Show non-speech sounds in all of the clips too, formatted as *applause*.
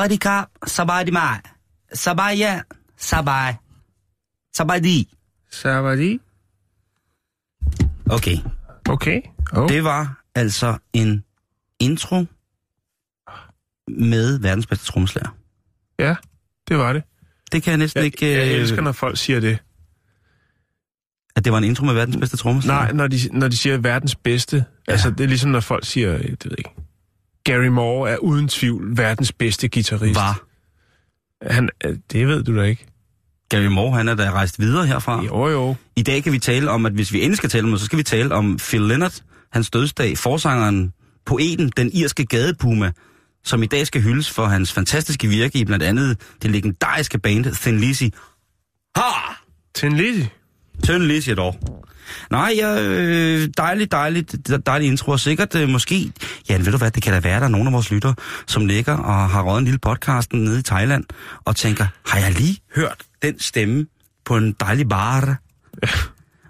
Sawadika, sabadima, sabaya, sabai, sabadi. Savadi. Okay, Okay. Oh. det var altså en intro med verdens bedste trommeslager. Ja, det var det. Det kan jeg næsten Jeg, ikke... jeg øh, elsker, når folk siger det. At det var en intro med verdens bedste trommeslager? Nej, når de, når de siger verdens bedste. Ja. Altså, det er ligesom, når folk siger, øh, det ved jeg ikke. Gary Moore er uden tvivl verdens bedste guitarist. Var. Han, øh, det ved du da ikke. Gary Moore, han er da rejst videre herfra. Jo, jo. I dag kan vi tale om, at hvis vi endelig skal tale om så skal vi tale om Phil Lynott, hans dødsdag, forsangeren, poeten, den irske gadepuma, som i dag skal hyldes for hans fantastiske virke i blandt andet det legendariske band Thin Lizzy. Ha! Tin Lizzy. Tøn Lizzy dog. Nej, ja, øh, dejligt, dejligt, dejligt intro, og sikkert øh, måske, ja, ved du hvad, det kan da være, der er nogle af vores lytter, som ligger og har røget en lille podcast nede i Thailand, og tænker, har jeg lige hørt den stemme på en dejlig bar?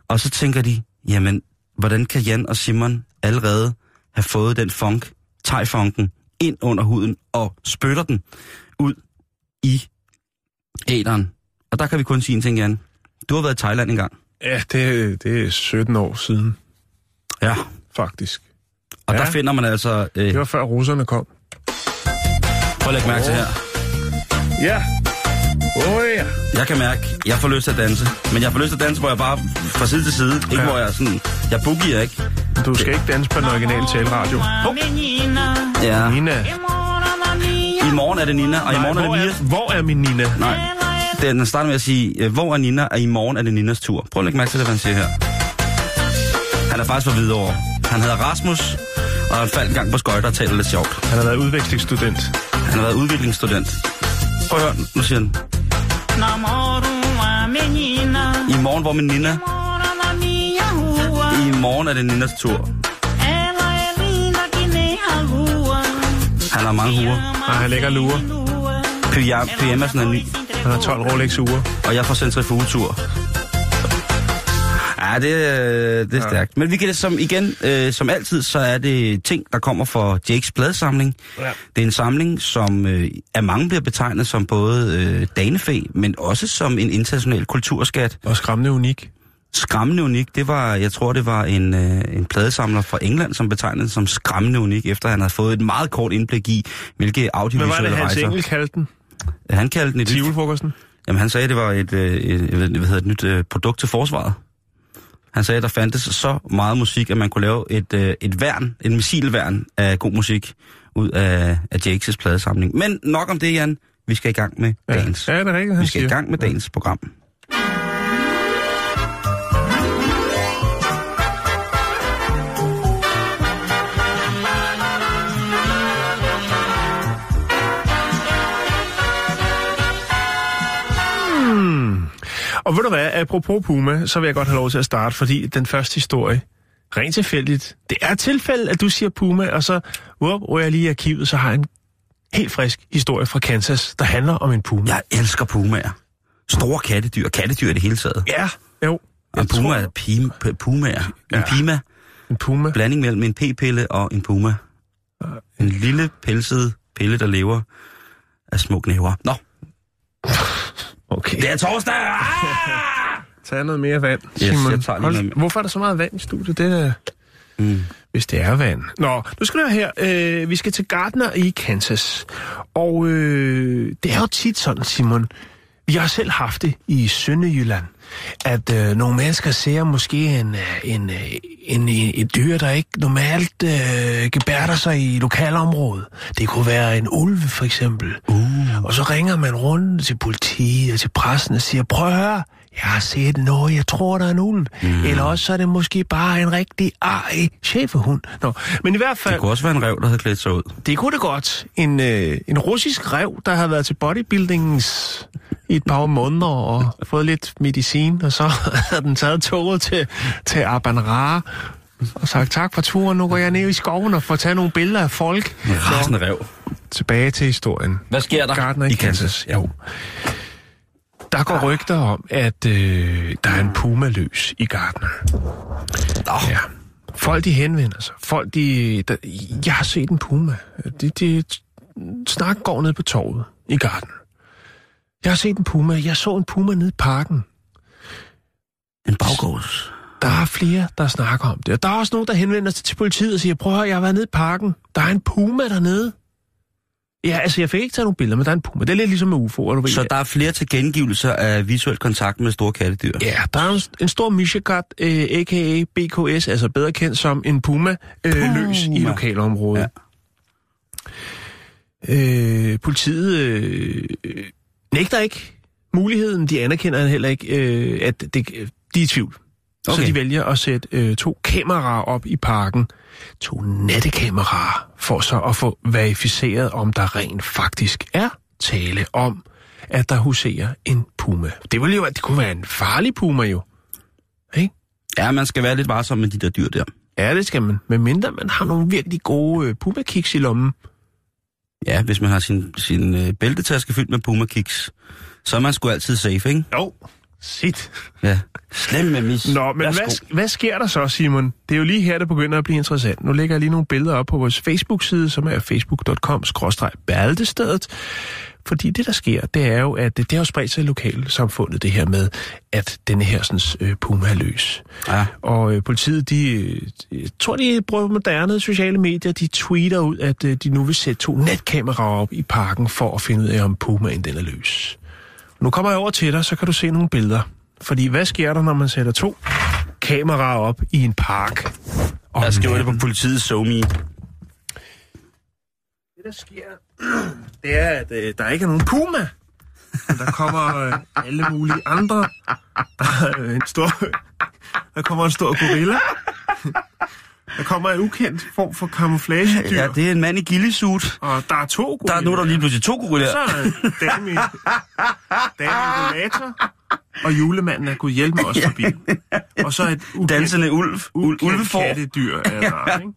og så tænker de, jamen, hvordan kan Jan og Simon allerede have fået den funk, thai-funken, ind under huden og spytter den ud i æderen? Og der kan vi kun sige en ting, Jan. Du har været i Thailand engang. Ja, det, det er 17 år siden, Ja. faktisk. Og ja. Der finder man altså... Øh, Det var før russerne kom. prøv at lægge mærke til her. Ja. Åh oh, ja. Jeg kan mærke, jeg får lyst til at danse. Men jeg får lyst til at danse, hvor jeg bare fra side til side. Ikke Ja. hvor jeg sådan... Jeg boogier ikke. Du skal ikke danse på den originale taleradio. Menina Ja. Nina. I morgen er det Nina, og i morgen er det er, Mias. hvor er min Nina? Nej, den starter med at sige, øh, hvor er Nina, og i morgen er det Ninas tur. Prøv at lægge mærke til det, hvad han siger her. Han er faktisk for videre over. Han hedder Rasmus, og han faldt en gang på skøjter og taler lidt sjovt. Han har været udvekslingsstudent. Han har været udviklingsstudent. Prøv at høre, nu siger han. I morgen, hvor er min Nina? I morgen er det Ninas tur. Han har mange uger. Nej, han lægger lure. Pyjam, pyjamasen er ny. Han har 12 Rolex uger. og jeg får centrifugetur. Ja, det, øh, det er stærkt. Men vi kan det som igen, øh, som altid, så er det ting, der kommer fra Jakes bladsamling. Ja. Det er en samling, som øh, af mange bliver betegnet som både øh, danefæ, men også som en international kulturskat. Og skræmmende unik. Skræmmende unik, det var, jeg tror, det var en, øh, en pladesamler fra England, som betegnede det som skræmmende unik, efter han havde fået et meget kort indblik i, hvilke Men var det audiovisuelle Hans rejser. Engel kaldte den? Han kaldte den et Tivoli-frokosten? Jamen, han sagde, det var et, øh, et, et, hvad hedder, et nyt øh, produkt til forsvaret. Han sagde, at der fandtes så meget musik, at man kunne lave et, øh, et værn, en missilværn af god musik ud af, af Jakes' pladesamling. Men nok om det, Jan. Vi skal i gang med Ja. dagens. ja, det er rigtigt, Vi skal i siger. gang med dagens program. Og ved du hvad, apropos Puma, så vil jeg godt have lov til at starte, fordi den første historie, rent tilfældigt, det er tilfældet, at du siger Puma, og så whoop, hvor jeg lige i arkivet, så har jeg en helt frisk historie fra Kansas, der handler om en puma. Jeg elsker pumaer. Store kattedyr. Kattedyr i det hele taget. Ja, jo. Og en puma tror, er pim, pumaer. En Ja. pima. en puma. Blanding mellem en p-pille og en puma. En lille pelset pille, der lever af små knæver. Nå, Okay. det er torsdag! Ah! *laughs* Tag noget mere vand, Yes, Simon. jeg tager lige Hold- noget mere. Hvorfor er der så meget vand i studiet? Det er, Mm. hvis det er vand. Nå, nu skal du her. Øh, vi skal til Gardner i Kansas. Og øh, det er jo tit sådan, Simon. Vi har selv haft det i Sønderjylland, at øh, nogle mennesker ser måske en, øh, en, øh, en, en, et dyr, der ikke normalt øh, gebærder sig i lokalområdet. Det kunne være en ulv, for eksempel. Uh. Og så ringer man rundt til politiet og til pressen og siger, prøv at høre, jeg har set noget, jeg tror, der er en ulv. Mm. Eller også så er det måske bare en rigtig ej chefehund. Nå, men i hvert fald... Det kunne også være en rev, der havde klædt sig ud. Det kunne det godt. En, øh, en russisk rev, der har været til bodybuildings i et par måneder og fået lidt medicin, og så *laughs* har den taget toget til, til Abanra og sagt tak for turen. Nu går jeg ned i skoven og får taget nogle billeder af folk. En rasende rev. Tilbage til historien. Hvad sker der Gardner i, i Kansas. Kansas? Jo. Der går rygter om, at øh, der er en puma løs i Gardner. Ja. Folk, de henvender sig. Folk, de... Der, jeg har set en puma. De, de snak går ned på torvet i Gardner. Jeg har set en puma. Jeg så en puma nede i parken. en baggårds. Der er flere, der snakker om det. Og der er også nogen, der henvender sig til politiet og siger, prøv at høre, jeg har været nede i parken. Der er en puma dernede. Ja, altså, jeg fik ikke taget nogle billeder, men der er en puma. Det er lidt ligesom med UFO'er, du ved. Så der er flere tilkendegivelser af visuel kontakt med store kattedyr. Ja, der er en, en stor mishekat, øh, a.k.a. BKS, altså bedre kendt som en puma, øh, løs i lokalområdet. Ja. Øh, politiet øh, nægter ikke muligheden, de anerkender heller ikke, øh, at det, de er i tvivl. Okay. Så de vælger at sætte øh, to kameraer op i parken. To nattekameraer, for så at få verificeret, om der rent faktisk er tale om, at der huserer en puma. Det ville jo det kunne være en farlig puma jo. Ikke? Ja, man skal være lidt varsom med de der dyr der. Ja, det skal man. Men mindre man har nogle virkelig gode øh, puma-kiks i lommen. Ja, hvis man har sin, sin øh, bæltetaske fyldt med Puma Kicks, så er man sgu altid safe, ikke? Jo. Sit. Ja. Slem med mis. Nå, men Værsgo. hvad, hvad sker der så, Simon? Det er jo lige her, det begynder at blive interessant. Nu lægger jeg lige nogle billeder op på vores Facebook-side, som er facebook.com-bæltestedet. Fordi det, der sker, det er jo, at det har spredt sig i lokalsamfundet, det her med, at denne her sådan, øh, puma er løs. Ja. Og øh, politiet, de, øh, jeg tror, de bruger moderne sociale medier, de tweeter ud, at øh, de nu vil sætte to netkameraer op i parken for at finde ud af, om pumaen den er løs. Nu kommer jeg over til dig, så kan du se nogle billeder. Fordi hvad sker der, når man sætter to kameraer op i en park? Og Jeg skriver det på politiets SoMe. Det, der sker, *clears throat* det er, at øh, der ikke er nogen puma. Men der kommer øh, alle mulige andre. Der er øh, en stor... *laughs* Der kommer en stor gorilla. *laughs* Der kommer en ukendt form for camouflagedyr. Ja, det er en mand i gillisuit. Og der er to Der gorillaer. er nu er der lige pludselig to gorillaer. Så er der dame i, dame i rollator, og julemanden er gået hjælpe også *laughs* forbi. Og så et ukendt, Dansende ulv. Ul- ukendt ulvefor. kattedyr er der, ikke?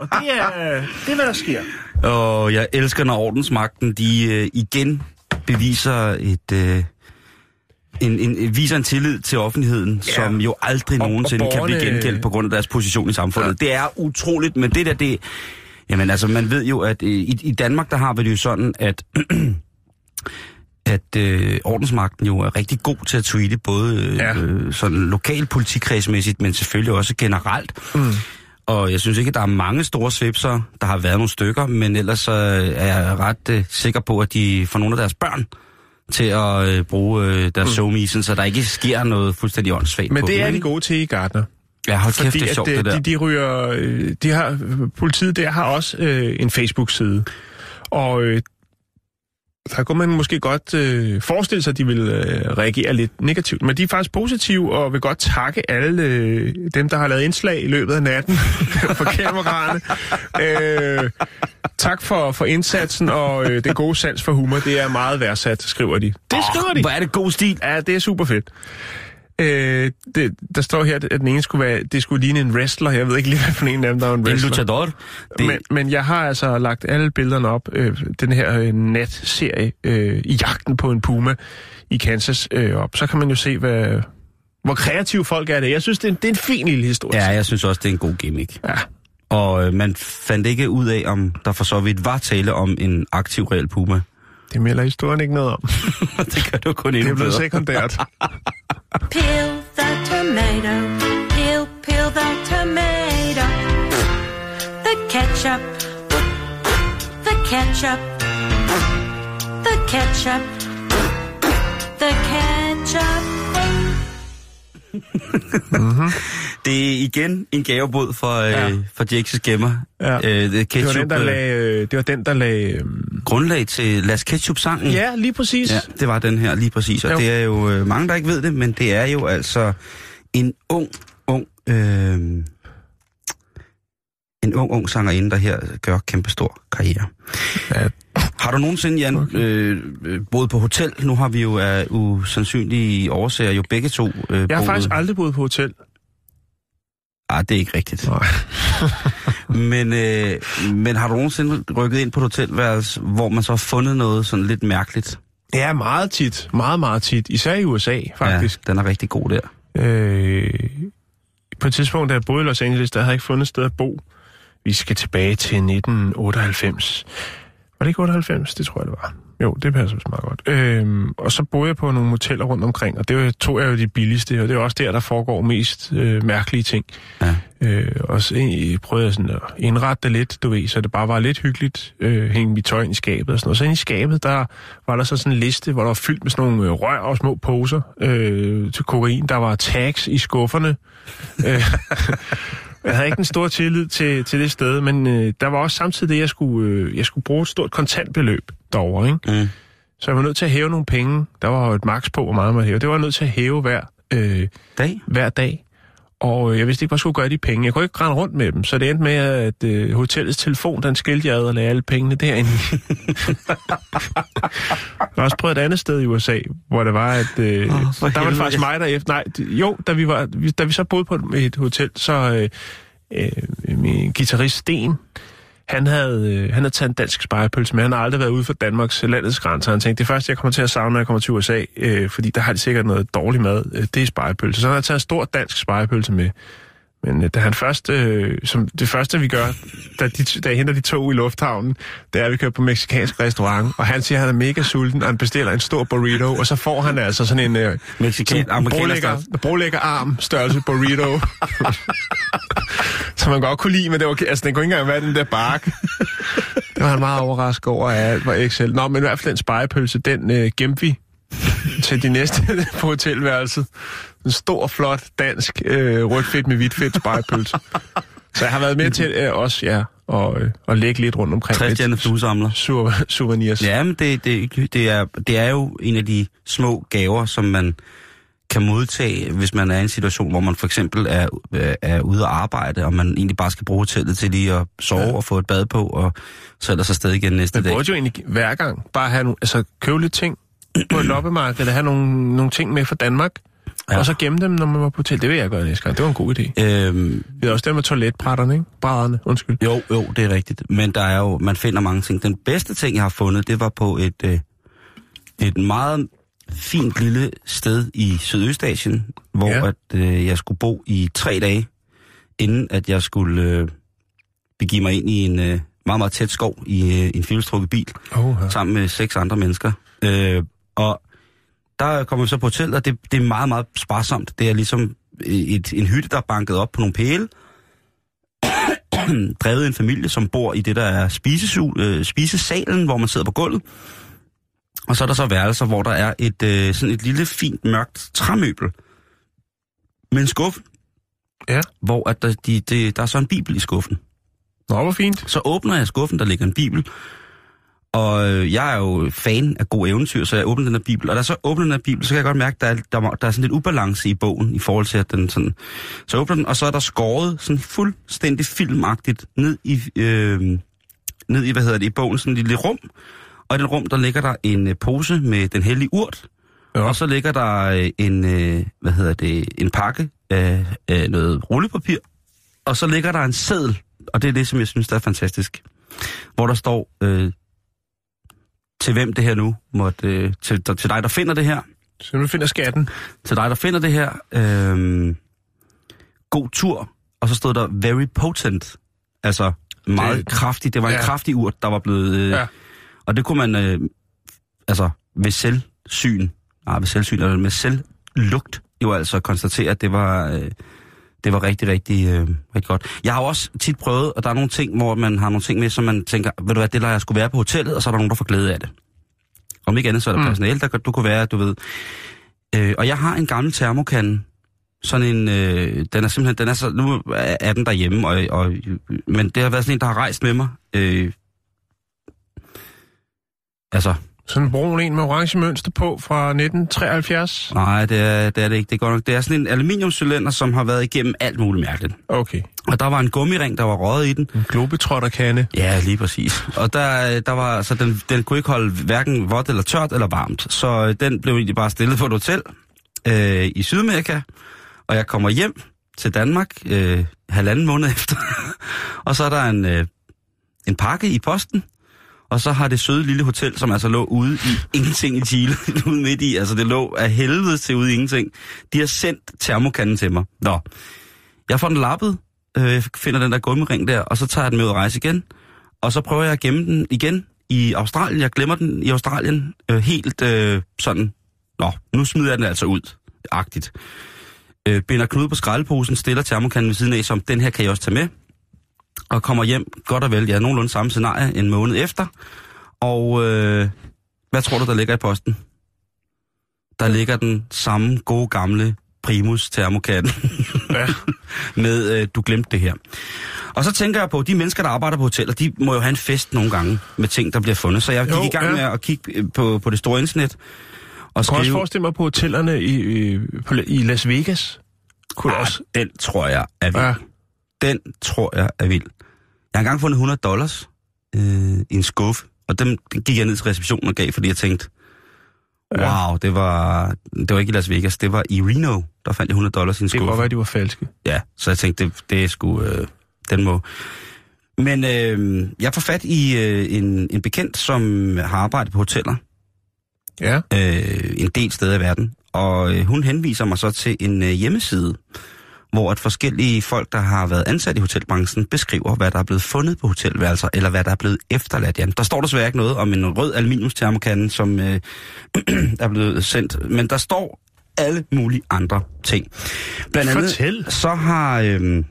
Og det er, det er, hvad der sker. Og jeg elsker, når ordensmagten, de øh, igen beviser et... Øh, en, en, viser en tillid til offentligheden, Ja. som jo aldrig Og- og nogensinde kan blive borgerne- gengældt på grund af deres position i samfundet. Ja. Det er utroligt, men det der, det... Jamen altså, man ved jo, at øh, i, i Danmark, der har vi det jo sådan, at... *clears throat* at øh, ordensmagten jo er rigtig god til at tweete, både øh, Ja. øh, sådan lokal politikredsmæssigt, men selvfølgelig også generelt. Mm. Og jeg synes ikke, at der er mange store svipser. Der har været nogle stykker, men ellers så er jeg ret øh, sikker på, at de får nogle af deres børn til at øh, bruge øh, deres mm. Sådan, så der ikke sker noget fuldstændig åndssvagt Men på det dem, er de gode til i Gardner. Ja, hold kæft, Fordi det er sjovt, øh, det der. de, de ryger, øh, de har, politiet der har også øh, en Facebook-side. Og øh, der kunne man måske godt øh, forestille sig, at de vil øh, reagere lidt negativt. Men de er faktisk positive og vil godt takke alle øh, dem, der har lavet indslag i løbet af natten *laughs* på kameraerne. Øh, tak for, for indsatsen og øh, det gode sans for humor. Det er meget værdsat, skriver de. Det skriver de. Hvor er det god stil. Ja, det er super fedt. Øh, det, der står her, at den ene skulle være, det skulle ligne en wrestler. Jeg ved ikke lige, hvad for en af dem, der er en En wrestler. luchador. Det, Men, men jeg har altså lagt alle billederne op, øh, den her øh, natserie, øh, i jagten på en puma i Kansas øh, op. Så kan man jo se, hvad, hvor kreative folk er det. Jeg synes, det er en, det er en fin lille historie. ja, jeg synes også, det er en god gimmick. ja. Og øh, man fandt ikke ud af, om der for så vidt var tale om en aktiv reel puma. Det melder historien ikke noget om. *laughs* det kan du kun Det endnu er blevet sekundært. *laughs* Peel the tomato. Peel, peel the tomato. The ketchup. The ketchup. The ketchup. the ketchup. Det er igen en gavebod for, Ja. øh, for Jakes Gemmer. Ja. Øh, det, Det var ketchup, den, der øh, øh, Det var den, der lagde... øh, grundlag til Las Ketchup-sangen. Ja, lige præcis. Ja, det var den her lige præcis. Og Jo. det er jo øh, mange, der ikke ved det, men det er jo altså en ung, ung... Øh, en ung, ung sangerinde, der her gør kæmpestor karriere. Ja. Har du nogensinde, Jan, okay. øh, øh, boet på hotel? Nu har vi jo af usandsynlige årsager jo begge to øh, Jeg har boet- faktisk aldrig boet på hotel. Ah, det er ikke rigtigt. *laughs* Men, øh, men har du nogensinde rykket ind på et hotelværelse, hvor man så har fundet noget sådan lidt mærkeligt? Ja, meget tit. Meget, meget tit. Især i USA, faktisk. Ja, den er rigtig god der. Øh, på et tidspunkt, da jeg boede i Los Angeles, der havde jeg ikke fundet et sted at bo. Vi skal tilbage til 1998. Var det ikke 98? Det tror jeg, det var. Jo, det passer vist meget godt. Øhm, og så boede jeg på nogle moteller rundt omkring, og det var, tog jeg jo de billigste, og det er også der, der foregår mest øh, mærkelige ting. Ja. Øh, og så øh, prøvede jeg sådan at indrette det lidt, du ved, så det bare var lidt hyggeligt, øh, hænge mit tøj ind i skabet og sådan noget. Så inde i skabet, der var der så sådan en liste, hvor der var fyldt med sådan nogle øh, rør og små poser øh, til kokain. Der var tags i skufferne. *laughs* *laughs* øh, jeg havde ikke en stor tillid til, til det sted, men øh, der var også samtidig det, jeg skulle, øh, jeg skulle bruge et stort kontantbeløb derovre, ikke? Mm. Så jeg var nødt til at hæve nogle penge. Der var jo et maks på, hvor meget man hæve. Det var jeg nødt til at hæve hver, øh, Dag? hver dag. Og øh, jeg vidste ikke, hvad jeg skulle gøre af de penge. Jeg kunne ikke rende rundt med dem, så det endte med, at øh, hotellets telefon, den skilte jeg ad og lagde alle pengene derinde. *laughs* jeg har også prøvet et andet sted i USA, hvor det var, at øh, oh, der var det faktisk mig, der efter... Nej, jo, da vi, var, da vi så boede på et, et hotel, så øh, øh, min guitarist Sten, han havde, øh, han havde taget en dansk spejepølse med. Han har aldrig været ude for Danmarks landets grænser. Han tænkte, det første, jeg kommer til at savne, når jeg kommer til USA, øh, fordi der har de sikkert noget dårlig mad, øh, det er spejepølse. Så han har taget en stor dansk spejepølse med. Men øh, da han først, øh, som det første vi gør, da, de, da jeg henter de to i lufthavnen, det er, at vi kører på meksikansk restaurant, og han siger, at han er mega sulten, og han bestiller en stor burrito, og så får han altså sådan en øh, Mexican, brolægger, brolægger arm størrelse burrito. *laughs* som man godt kunne lide, men det var, altså, den kunne ikke engang være den der bark. *laughs* det var han meget overrasket over, at alt var Excel. Nå, men i hvert fald den spejepølse, den øh, gemte vi til de næste *laughs* på hotelværelset. En stor, flot, dansk, øh, rødt fedt med hvidt fedt spejepølse. Så jeg har været med til øh, også, ja, og, øh, og lægge lidt rundt omkring. Træstjerne lidt fluesamler. sur- souvenirs. Ja, men det, det, det, er, det er jo en af de små gaver, som man kan modtage, hvis man er i en situation, hvor man for eksempel er, øh, er ude at arbejde, og man egentlig bare skal bruge hotellet til lige at sove ja. og få et bad på, og så ellers afsted igen næste Man dag. burde jo egentlig hver gang bare have nogle, altså købe lidt ting på et loppemarked, eller have nogle, nogle ting med fra Danmark, Ja. og så gemme dem, når man var på hotel. Det vil jeg gøre næste gang. Det var en god idé. Øhm, Vi havde også dem med toiletbrætterne, ikke? Brædderne, undskyld. jo, jo, det er rigtigt. Men der er jo, man finder mange ting. Den bedste ting, jeg har fundet, det var på et, øh, et meget fint lille sted i Sydøstasien, hvor Ja. at, øh, jeg skulle bo i tre dage, inden at jeg skulle øh, begive mig ind i en øh, meget, meget tæt skov i øh, en filmstrukket bil, Oh, ja. sammen med seks andre mennesker. Øh, og der kommer vi så på hotel, og det, det er meget, meget sparsomt. Det er ligesom et, en hytte, der er banket op på nogle pæle, *coughs* drevet en familie, som bor i det, der er spisesul, øh, spisesalen, hvor man sidder på gulvet. Og så er der så værelser, hvor der er et øh, sådan et lille, fint, mørkt træmøbel med en skuffe, Ja. hvor at der, de, de, der er så en bibel i skuffen. Nå, hvor fint. Så åbner jeg skuffen, der ligger en bibel. Og øh, jeg er jo fan af god eventyr, så jeg åbner den her bibel. Og da jeg så åbner den her bibel, så kan jeg godt mærke, at der er, der, der er sådan lidt ubalance i bogen, i forhold til at den sådan... Så jeg åbner den, og så er der skåret sådan fuldstændig filmagtigt ned i, øh, ned i, hvad hedder det, i bogen, sådan et lille rum. Og i den rum, der ligger der en øh, pose med den hellige urt. Ja. Og så ligger der øh, en, øh, hvad hedder det, en pakke af noget rullepapir. Og så ligger der en seddel, og det er det, som jeg synes, der er fantastisk. Hvor der står, øh, til hvem det her nu måtte, øh, til, til dig, der finder det her, Så nu finder skatten. til dig, der finder det her, øh, god tur, og så stod der very potent, altså meget Det- det, kraftig, det var en ja. kraftig urt, der var blevet, øh, Ja. Og det kunne man, øh, altså ved selvsyn, nej ved selvsyn, eller med selvlugt, jo altså konstatere, at det var, øh, det var rigtig, rigtig, øh, rigtig godt. Jeg har jo også tit prøvet, og der er nogle ting, hvor man har nogle ting med, som man tænker, ved du hvad, det lader jeg skulle være på hotellet, og så er der nogen, der får glæde af det. Om ikke andet, så er der Mm. personale, der du kunne være, du ved. Øh, og jeg har en gammel termokande, sådan en, øh, den er simpelthen, den er så, nu er den derhjemme, og, og, men det har været sådan en, der har rejst med mig. Øh, altså, Sådan en brun en med orange mønster på fra 1973. nej, det er, det er det ikke, det er godt nok. Det er sådan en aluminiumcylinder, som har været igennem alt muligt mærkeligt. Okay. Og der var en gummiring, der var røget i den. En globetrotterkande. Ja, lige præcis. Og der, der var, så den, den kunne ikke holde hverken vådt eller tørt eller varmt. Så øh, den blev egentlig bare stillet på et hotel øh, i Sydamerika. Og jeg kommer hjem til Danmark øh, halvanden måned *laughs* efter. og så er der en, øh, en pakke i posten. Og så har det søde lille hotel, som altså lå ude i ingenting i Chile, *laughs* ude midt i, altså det lå af helvede til ude i ingenting. De har sendt termokanden til mig. Nå, jeg får den lappet, øh, finder den der gummiring der, og så tager jeg den med ud at rejse igen. Og så prøver jeg at gemme den igen i Australien. Jeg glemmer den i Australien øh, helt øh, sådan, nå, nu smider jeg den altså ud, agtigt. Øh, binder knude på skraldeposen, stiller termokanden ved siden af, som den her kan jeg også tage med. Og kommer hjem, godt og vel, ja, nogenlunde samme scenarie, en måned efter. Og øh, hvad tror du, der ligger i posten? Der ligger den samme gode gamle Primus termokande Ja. *laughs* med, øh, du glemte det her. Og så tænker jeg på, de mennesker, der arbejder på hoteller, de må jo have en fest nogle gange med ting, der bliver fundet. Så jeg gik Jo, i gang ja. med at kigge øh, på, på det store internet. Og Jeg kan også skrive, forestille mig på hotellerne i, i, på, i Las Vegas. Kunne ah, også. den tror jeg er vild. Ja. Den tror jeg er vild. Jeg har engang fundet 100 dollars øh, i en skuffe, og dem gik jeg ned til receptionen og gav, fordi jeg tænkte, wow, det var, det var ikke i Las Vegas, det var i Reno, der fandt jeg 100 dollars i en Det kan skuffe. godt være, de var falske. Ja, så jeg tænkte, det, det er sgu, øh, den må. Men øh, jeg får fat i øh, en, en bekendt, som har arbejdet på hoteller Ja. øh, en del steder i verden. Og øh, hun henviser mig så til en øh, hjemmeside, hvor at forskellige folk, der har været ansat i hotelbranchen, beskriver, hvad der er blevet fundet på hotelværelser, eller hvad der er blevet efterladt. Jan. Der står desværre ikke noget om en rød aluminiumstermokande, som øh, *clears throat* er blevet sendt, men der står alle mulige andre ting. Blandt andet, Fortæl. så har... Øh,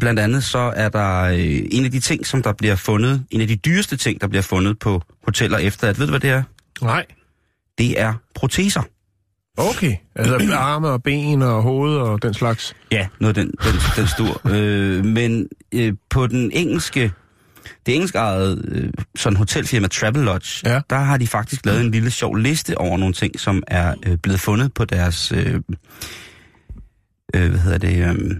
blandt andet så er der øh, en af de ting, som der bliver fundet, en af de dyreste ting, der bliver fundet på hoteller efter, at ved du hvad det er? Nej. Det er proteser. Okay. Altså *clears throat* arme og ben og hoved og den slags. Ja, noget den, den, den stor. *laughs* øh, men øh, på den engelske, det engelsk eget øh, sådan hotelfirma Travelodge, Ja. der har de faktisk lavet en lille sjov liste over nogle ting, som er øh, blevet fundet på deres, øh, øh, hvad hedder det, øh,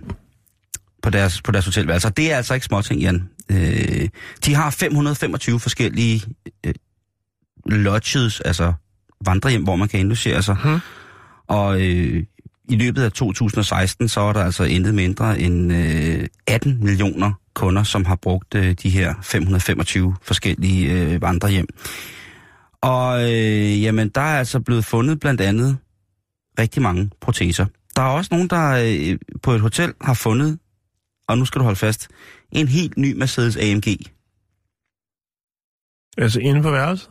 på deres, på deres hotelværelser. Det er altså ikke småting, Jan. Øh, de har 525 forskellige øh, lodges, altså vandrehjem, hvor man kan indlogere sig. Mhm. Og øh, i løbet af 2016, så er der altså intet mindre end øh, 18 millioner kunder, som har brugt øh, de her 525 forskellige øh, vandrehjem. Og øh, jamen, der er altså blevet fundet blandt andet rigtig mange proteser. Der er også nogen, der øh, på et hotel har fundet, og nu skal du holde fast, en helt ny Mercedes AMG Altså inde på værelset?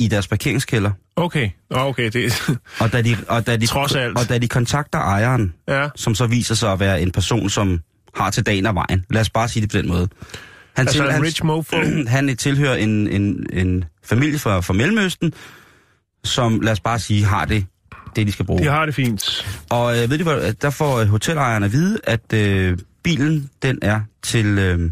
I deres parkeringskælder. Okay. Okay. Det, Og da de, og da de, Trods alt. Og da de kontakter ejeren, ja. som så viser sig at være en person, som har til dagen og vejen. Lad os bare sige det på den måde. Han, Altså til, han, rich mofo. *clears throat* han tilhører en, en, en familie fra, fra Mellemøsten, som, lad os bare sige, har det, det de skal bruge. De har det fint. Og øh, ved du hvad, der får øh, hotelejeren at vide, at øh, bilen, den er til, øh,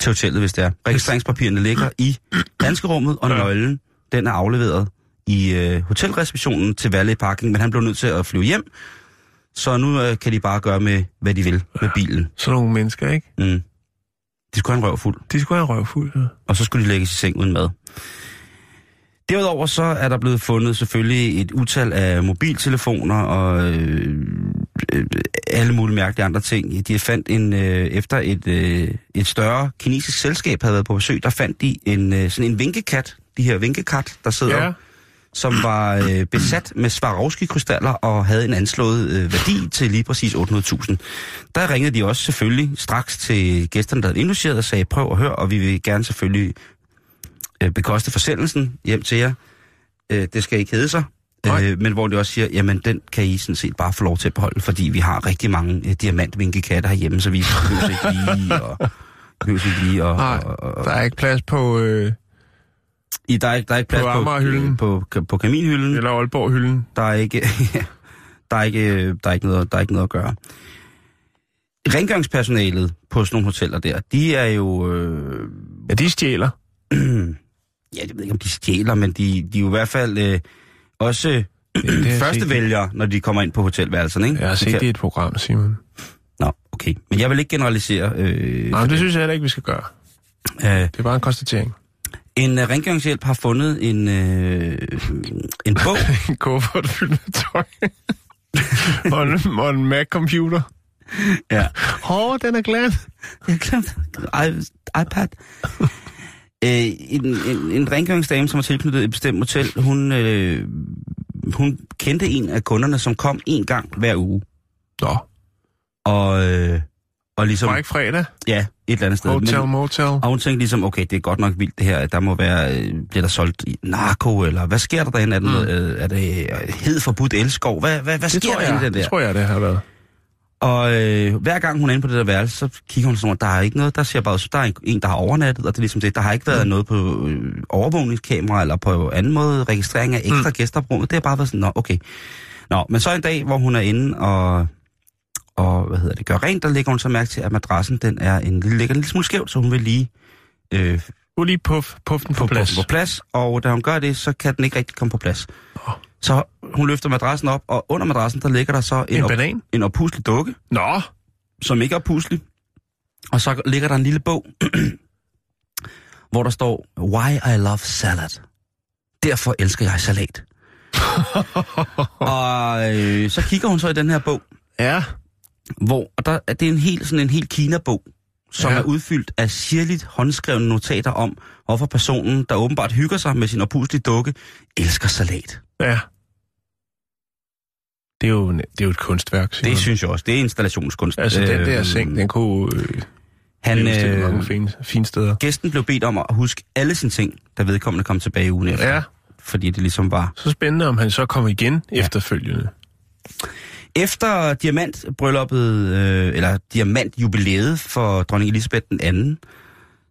til hotellet, hvis det er. Registreringspapirerne ligger i danskerummet, og Ja. nøglen, den er afleveret i øh, hotelreceptionen til Valet Parking, men han blev nødt til at flyve hjem, så nu øh, kan de bare gøre med, hvad de vil med bilen. Sådan nogle mennesker, ikke? Mm. De skulle have en røv fuld, De skulle have en røvfuld. Ja. og så skulle de lægges i seng uden mad. Derudover så er der blevet fundet selvfølgelig et utal af mobiltelefoner og øh, øh, alle mulige mærkelige andre ting. De fandt en, øh, efter et, øh, et større kinesisk selskab havde været på besøg, der fandt de en, øh, sådan en vinkekat, de her vinkekat, der sidder, ja. som var øh, besat med Swarovski-krystaller og havde en anslået øh, værdi til lige præcis 800.000. Der ringede de også selvfølgelig straks til gæsterne, der havde indlogeret og sagde, prøv at høre, og vi vil gerne selvfølgelig øh, bekoste forsendelsen hjem til jer. Øh, det skal ikke hedde sig. Nej. Øh, men hvor de også siger, jamen den kan I sådan set bare få lov til at beholde, fordi vi har rigtig mange øh, diamantvinkekatte herhjemme, så vi behøver ikke lige og, *laughs* behøver ikke lige og, Nej, og, og, der er ikke plads på, øh, I, der, er, ikke- der er ikke plads På Amagerhylden. på, på, på kaminhylden. Eller Aalborg-hylden. Der er ikke, *laughs* der er ikke, der er ikke, noget, der er ikke noget at gøre. Rengøringspersonalet på sådan nogle hoteller der, de er jo... Øh, Ja, de stjæler. *clears throat* ja, jeg ved ikke, om de stjæler, men de, de er jo i hvert fald øh, også *clears throat* jeg første set. vælgere, når de kommer ind på hotelværelserne. Ikke? Jeg har set kan- det i et program, Simon. Nå, okay. Men jeg vil ikke generalisere. Øh, Nej, men det synes jeg heller ikke, vi skal gøre. øh, Det er bare en konstatering. En uh, rengøringshjælp har fundet en, øh, en bog. *laughs* En kuffert fyldt med tøj. *laughs* og, en, og en Mac-computer. ja. Åh, oh, den er glad. Jeg glemte I- iPad. *laughs* øh, en, en, en rengøringsdame, som var tilknyttet et bestemt hotel, hun, øh, hun kendte en af kunderne, som kom en gang hver uge. Nå, Og, øh, og ligesom... Mike Fredag. Ja, et eller andet sted. Hotel, Men, motel. og hun tænkte ligesom, okay, det er godt nok vildt det her. Der må være, øh, bliver der solgt narko, eller hvad sker der derinde? Er, den, mm. øh, er det øh, hed forbudt elskov? Hvad, hvad, hvad Det sker der der? det tror jeg, det har været. Og øh, hver gang hun er inde på det der værelse, så kigger hun sådan, der er ikke noget, der ser bare ud, så der er en- der har overnattet, og det er ligesom det. Der har ikke været noget på øh, overvågningskamera, eller på anden måde registrering af ekstra mm. gæster på rummet. Det har bare været sådan, nå, okay. Nå, men så en dag, hvor hun er inde og, og hvad hedder det, gør rent, der lægger hun så mærke til, at madrassen, den er en, ligger en lille smule skævt, så hun vil lige øh, Du lige puff, puff den på få plads. på plads, og da hun gør det, så kan den ikke rigtig komme på plads. Så hun løfter madrassen op, og under madrassen, der ligger der så en, En op, banan? en oppuslig dukke, Nå, som ikke er puslig. Og så ligger der en lille bog, *clears throat* hvor der står, Why I love salad. Derfor elsker jeg salat. *laughs* og øh, så kigger hun så i den her bog, ja. Hvor og der, det er en helt, sådan en helt Kina-bog, som Ja. er udfyldt af sirligt håndskrevne notater om, hvorfor personen, der åbenbart hygger sig med sin oppuslige dukke, elsker salat. Ja. Det er jo, det er jo et kunstværk, Simon. Det synes jeg også. Det er installationskunst. Altså, den der Øh, seng, den kunne øh, han, øh, øh, mange fine, fine steder. Gæsten blev bedt om at huske alle sine ting, da vedkommende kom tilbage ugen efter. Ja, Fordi det ligesom var... så spændende, om han så kommer igen ja. efterfølgende. Efter diamantbrylluppet, øh, eller diamantjubilæet for dronning Elisabeth den anden,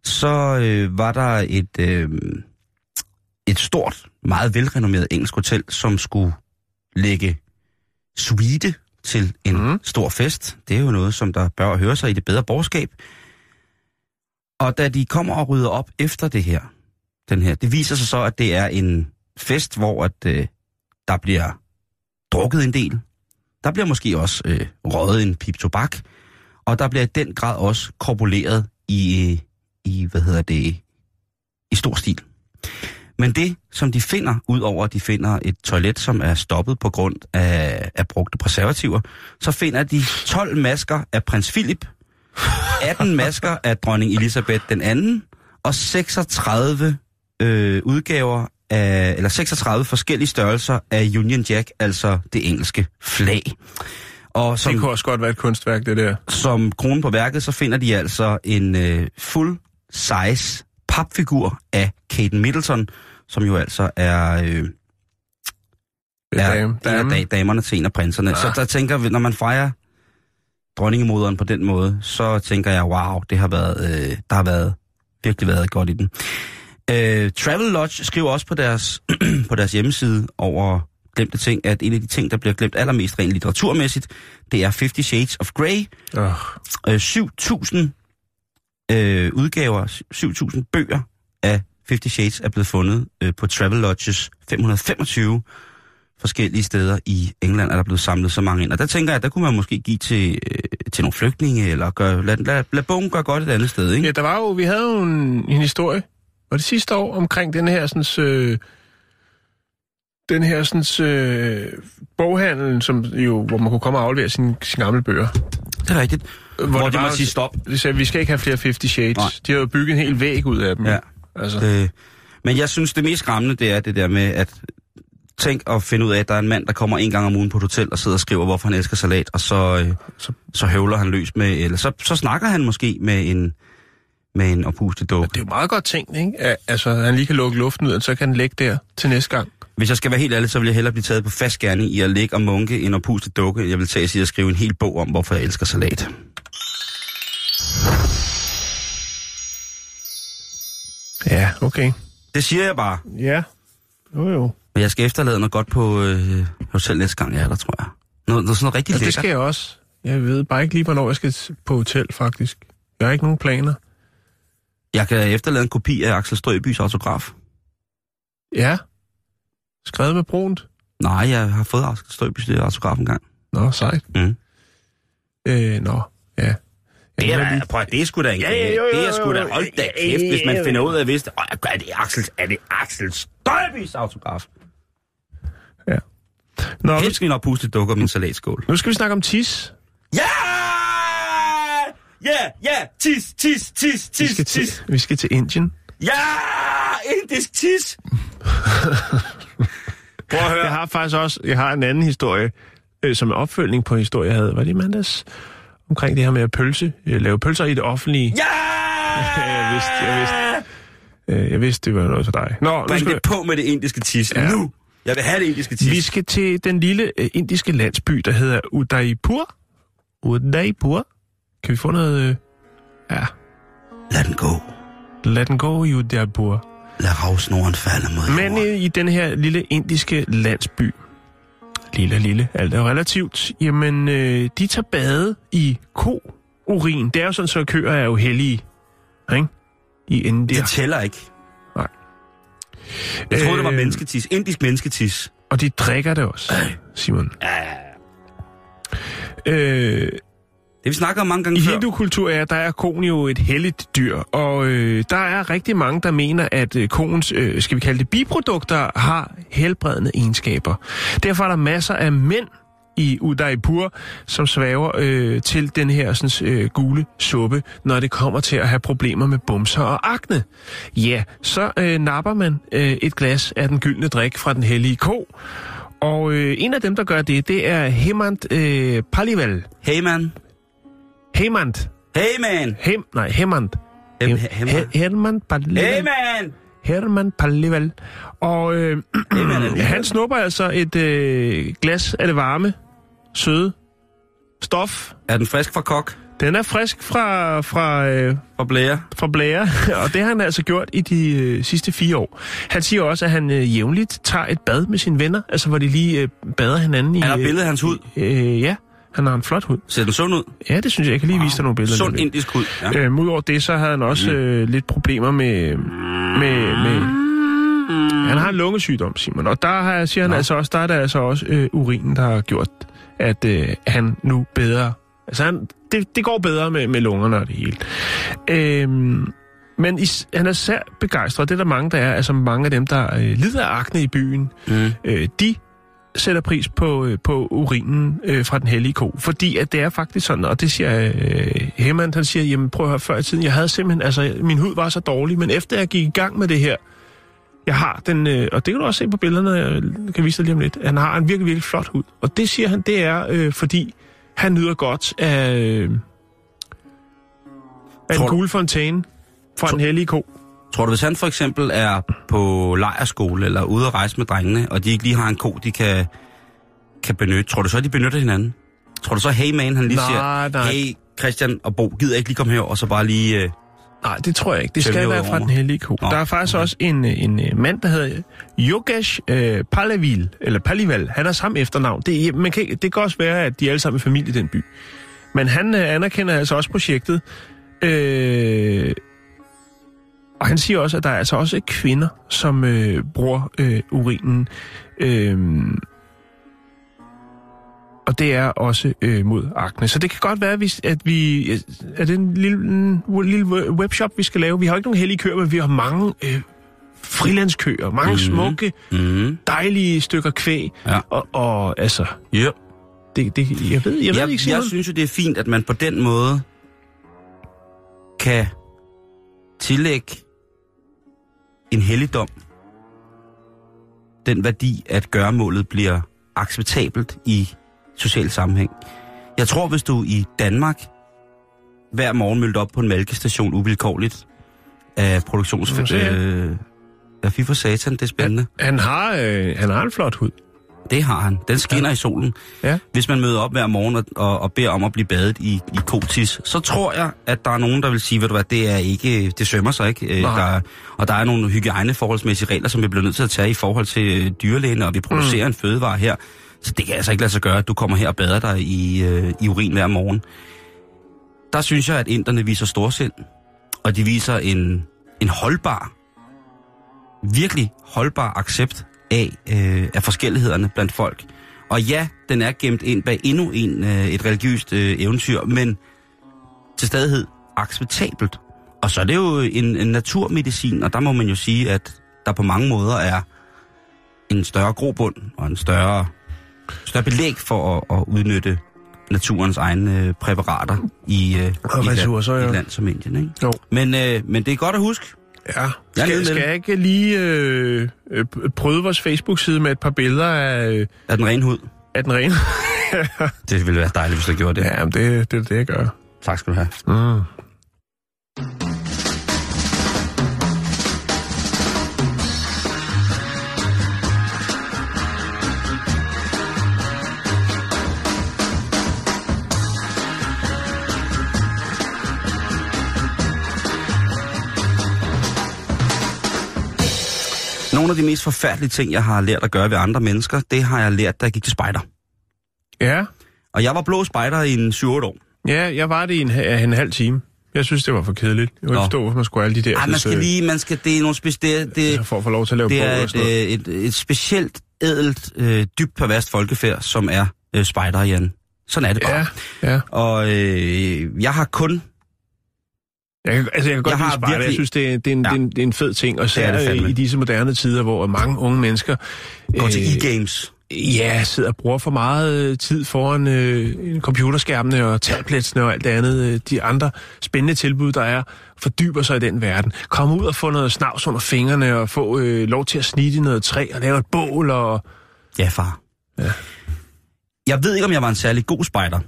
så øh, var der et, øh, et stort, meget velrenommeret engelsk hotel, som skulle lægge suite til en mm. stor fest. Det er jo noget, som der bør høre sig i det bedre borgerskab. Og da de kommer og rydder op efter det her, den her, det viser sig så, at det er en fest, hvor at, øh, der bliver drukket en del. Der bliver måske også øh, røget en pip tobak, og der bliver i den grad også korpuleret i, i, hvad hedder det, i stor stil. Men det, som de finder, udover at de finder et toilet, som er stoppet på grund af, af brugte preservativer, så finder de 12 masker af prins Philip, 18 *laughs* masker af dronning Elisabeth den anden, og 36 øh, udgaver af, eller 36 forskellige størrelser af Union Jack, altså det engelske flag. Og Det som, kunne også godt være et kunstværk, det der. som kronen på værket, så finder de altså en øh, full size papfigur af Kate Middleton, som jo altså er, øh, Det er er dame. en af dame. da- damerne til en af prinserne. Ja. Så Ah. der tænker vi, når man fejrer dronningemoderen på den måde, så tænker jeg, wow, det har været, øh, der har været, virkelig været godt i den. Øh, Travel Lodge skriver også på deres, *clears throat* på deres hjemmeside over glemte ting, at en af de ting, der bliver glemt allermest rent litteraturmæssigt, det er Fifty Shades of Grey. Oh, Øh, 7.000 øh, udgaver, 7.000 bøger af Fifty Shades er blevet fundet øh, på Travel Lodges 525 forskellige steder i England, er der blevet samlet så mange ind. Og der tænker jeg, at der kunne man måske give til, øh, til nogle flygtninge, eller gøre, lad, lad, lad bogen gøre godt et andet sted, ikke? Ja, der var jo, vi havde jo en, en historie, var det sidste år, omkring den her sådan, øh, den her sådan, øh, boghandel, som jo, hvor man kunne komme og aflevere sine, sine gamle bøger. Det er rigtigt. Hvor, hvor det de må sige stop. De sagde, vi skal ikke have flere 50 Shades. Nej. De har jo bygget en hel væg ud af dem. Ja. Altså, Øh, men jeg synes, det mest skræmmende, det er det der med, at tænk at finde ud af, at der er en mand, der kommer en gang om ugen på et hotel og sidder og skriver, hvorfor han elsker salat, og så, øh, så, så høvler han løs med, eller så, så snakker han måske med en, med en oppustet dukke. det er jo meget godt tænkt, ikke? At, altså, han lige kan lukke luften ud, og så kan den ligge der til næste gang. Hvis jeg skal være helt ærlig, så vil jeg hellere blive taget på fast gerning i at ligge og munke en oppustet dukke. Jeg vil tage sig og skrive en hel bog om, hvorfor jeg elsker salat. Ja, okay. Det siger jeg bare. Ja. Jo, jo. Men jeg skal efterlade noget godt på øh, hotel næste gang, jeg er der, tror jeg. Noget, noget sådan noget rigtig Ja, det lækkert. skal jeg også. Jeg ved bare ikke lige, hvornår jeg skal på hotel, faktisk. Jeg har ikke nogen planer. Jeg kan efterlade en kopi af Axel Strøbys autograf. Ja. Skrevet med brunt. Nej, jeg har fået Axel Strøbys autograf engang. Nå, sejt. Mm. Øh, nå, ja. Det er, da, prøv, det er sgu da en Ja, ja, jo, jo, Det er sgu da, hold da kæft, hvis man finder ud af, hvis det, Åh, er det Axel, er det Axel Støjbys autograf? Nå, nu, Helst skal vi nok pludselig dukker min salatskål. nu skal vi snakke om tis. Ja! Ja, ja, tis, tis, tis, Vi tis, skal til, tis. vi skal til Indien. Ja, indisk tis. *laughs* Prøv at høre. Jeg har faktisk også jeg har en anden historie, øh, som er opfølgning på en historie, jeg havde. Var det i mandags? Omkring det her med at pølse, øh, lave pølser i det offentlige. Ja! *laughs* Jeg vidste, jeg vidste. Øh, jeg vidste, det var noget for dig. Nå, nu Bring skal det på med det indiske tis. Ja. Nu. Jeg vil have det indiske tis. vi skal til den lille øh, indiske landsby, der hedder Udaipur. Udaipur. Kan vi få noget... Øh, ja, Lad den gå. lad den gå i Udaipur. Lad ravsnoren falde mod Men jorden. øh, i den her lille indiske landsby, lille, lille, alt er jo relativt, jamen, øh, de tager bade i ko-urin. Det er jo sådan, så køer er jo hellige, ikke? I India. Det tæller ikke. Nej. Jeg troede, det var Øh, mennesketis. Indisk mennesketis. Og de drikker det også, Simon. Øh, Det vi snakker om mange gange I før. hindukultur er, der er koen jo et helligt dyr, og øh, der er rigtig mange, der mener, at øh, koens, øh, skal vi kalde det, biprodukter har helbredende egenskaber. Derfor er der masser af mænd i Udaipur, som svæver øh, til den her sådan, øh, gule suppe, når det kommer til at have problemer med bumser og akne. Ja, så øh, napper man øh, et glas af den gyldne drik fra den hellige ko, og øh, en af dem, der gør det, det er Hemant øh, Palival. Hey man. Hemant. Hey man. Hem, nej, Hemmant. Hem- Hem- Hemmant. Her- Herman Pallival. Hey man. Herman Pallival. Og øh, han snupper altså et øh, glas af det varme, søde stof. Er den frisk fra kok? Den er frisk fra, fra, øh, Fra blære? fra blære, *laughs* og det har han altså gjort i de øh, sidste fire år. Han siger også, at han øh, jævnligt tager et bad med sine venner, altså hvor de lige øh, bader hinanden i... Han har øh, billedet af hans hud. Øh, ja, han har en flot hud. Ser den sund ud? Ja, det synes jeg. Jeg kan lige vise dig nogle billeder. Sund indisk hud. Ja. Øhm, Udover det, så havde han også øh, lidt problemer med, med, med... Han har en lungesygdom, Simon. Og der har, siger han Nå. altså også, der er det altså også øh, urinen, der har gjort, at øh, han nu bedre... Altså, han, det, det går bedre med, med lungerne og det hele. Øhm, men is, han er sær begejstret, det er der mange, der er. Altså mange af dem, der øh, lider af akne i byen, Mm. øh, de sætter pris på, øh, på urinen øh, fra den hellige ko. Fordi at det er faktisk sådan, og det siger øh, Hemmand, han siger, jamen prøv at høre, før i tiden, jeg havde simpelthen, altså min hud var så dårlig, men efter jeg gik i gang med det her, jeg har den, øh, og det kan du også se på billederne, jeg kan vise dig lige om lidt, han har en virkelig, virkelig flot hud. Og det siger han, det er, øh, fordi han nyder godt af, øh, af en gule fontæne fra Tror- den hellige ko. Tror du, hvis han for eksempel er på lejerskole eller ude at rejse med drengene, og de ikke lige har en ko, de kan, kan benytte, tror du så, at de benytter hinanden? Tror du så, hey man, han lige Nej, siger, nej. hey Christian og Bo, gider ikke lige komme her, og så bare lige... Øh, Nej, det tror jeg ikke. Det skal være fra den hellige ko. Nå, Der er faktisk også en, en øh, mand, der hedder Yogesh øh, Palavil, eller Palival. Han har samme efternavn. Det, man kan, det kan også være, at de er alle sammen familie i den by. Men han øh, anerkender altså også projektet. Øh, og han siger også, at der er altså også kvinder, som øh, bruger øh, urinen. Øh, og det er også øh, mod akne. Så det kan godt være, hvis- at vi... Er det en lille, en lille webshop, vi skal lave? Vi har ikke nogen hellige køer, men vi har mange øh, frilandskøer. Mange mm. smukke, mm, dejlige stykker kvæg. Ja. Og, og altså, ja. det, det, jeg ved, jeg ved jeg, ikke, Simon. jeg synes jo, det er fint, at man på den måde kan tillægge en helligdom den værdi, at gøremålet bliver acceptabelt i social sammenhæng. Jeg tror, hvis du i Danmark hver morgen mødte op på en mælkestation uvilkårligt af produktions... Øh, ja, fy for satan, det er spændende. Han har, øh, han har en flot hud. Det har han. Den skinner ja. i solen. Ja. Hvis man møder op hver morgen og, og, og beder om at blive badet i, i kotis, så tror jeg, at der er nogen, der vil sige, ved du hvad, det er ikke, det sømmer sig ikke. Øh, Nej. Der, er- og der er nogle hygiejneforholdsmæssige regler, som vi bliver nødt til at tage i forhold til øh, dyrlægen, og vi producerer mm. en fødevare her. Så det kan altså ikke lade sig gøre, at du kommer her og bader dig i, øh, i urin hver morgen. Der synes jeg, at inderne viser storsind, og de viser en, en holdbar, virkelig holdbar accept af, øh, af forskellighederne blandt folk. Og ja, den er gemt ind bag endnu en, øh, et religiøst øh, eventyr, men til stadighed acceptabelt. Og så er det jo en, en naturmedicin, og der må man jo sige, at der på mange måder er en større grobund og en større, større belæg for at, at udnytte naturens egne øh, præparater i, øh, Og i, land, i ja. et land som Indien. Ikke? Jo. Men, øh, men det er godt at huske. Ja. Jeg Skal, skal det. jeg ikke lige øh, øh, prøve vores Facebook-side med et par billeder af, øh, Er den ren hud? af den rene? *laughs* Det ville være dejligt, hvis du gjorde det. ja, men det, det er det, jeg gør. Tak skal du have. Mm. Nogle af de mest forfærdelige ting, jeg har lært at gøre ved andre mennesker, det har jeg lært, da jeg gik til spejder. Ja. Og jeg var blå spejder i en 7-8 år. ja, jeg var det i en, ha- en halv time. Jeg synes, det var for kedeligt. Jeg Nå. ikke forstå, hvorfor man skulle alle de der... Ej, man skal øh, lige, man skal, det er nogle speci- det, det, For at få lov til at lave det er et, noget. øh, et, et specielt, ædelt, øh, dybt perverst folkefærd, som er øh, spejder, Jan. Sådan er det bare. Ja, ja. Og øh, jeg har kun... Jeg, kan- altså, jeg kan godt Jeg har spejder. Jeg virkelig- synes, det er, det, er en, Ja. det, er en, det er en fed ting. Og især fandme. i disse moderne tider, hvor mange unge mennesker... Går til øh, e-games. Ja, sidder og bruger for meget øh, tid foran øh, en computerskærmene og tabletsene og alt det andet. Øh, de andre spændende tilbud, der er, fordyber sig i den verden. Kom ud og få noget snavs under fingrene og få øh, lov til at snitte i noget træ og lave et bål og... Ja, far. Ja. Jeg ved ikke, om jeg var en særlig god spejder.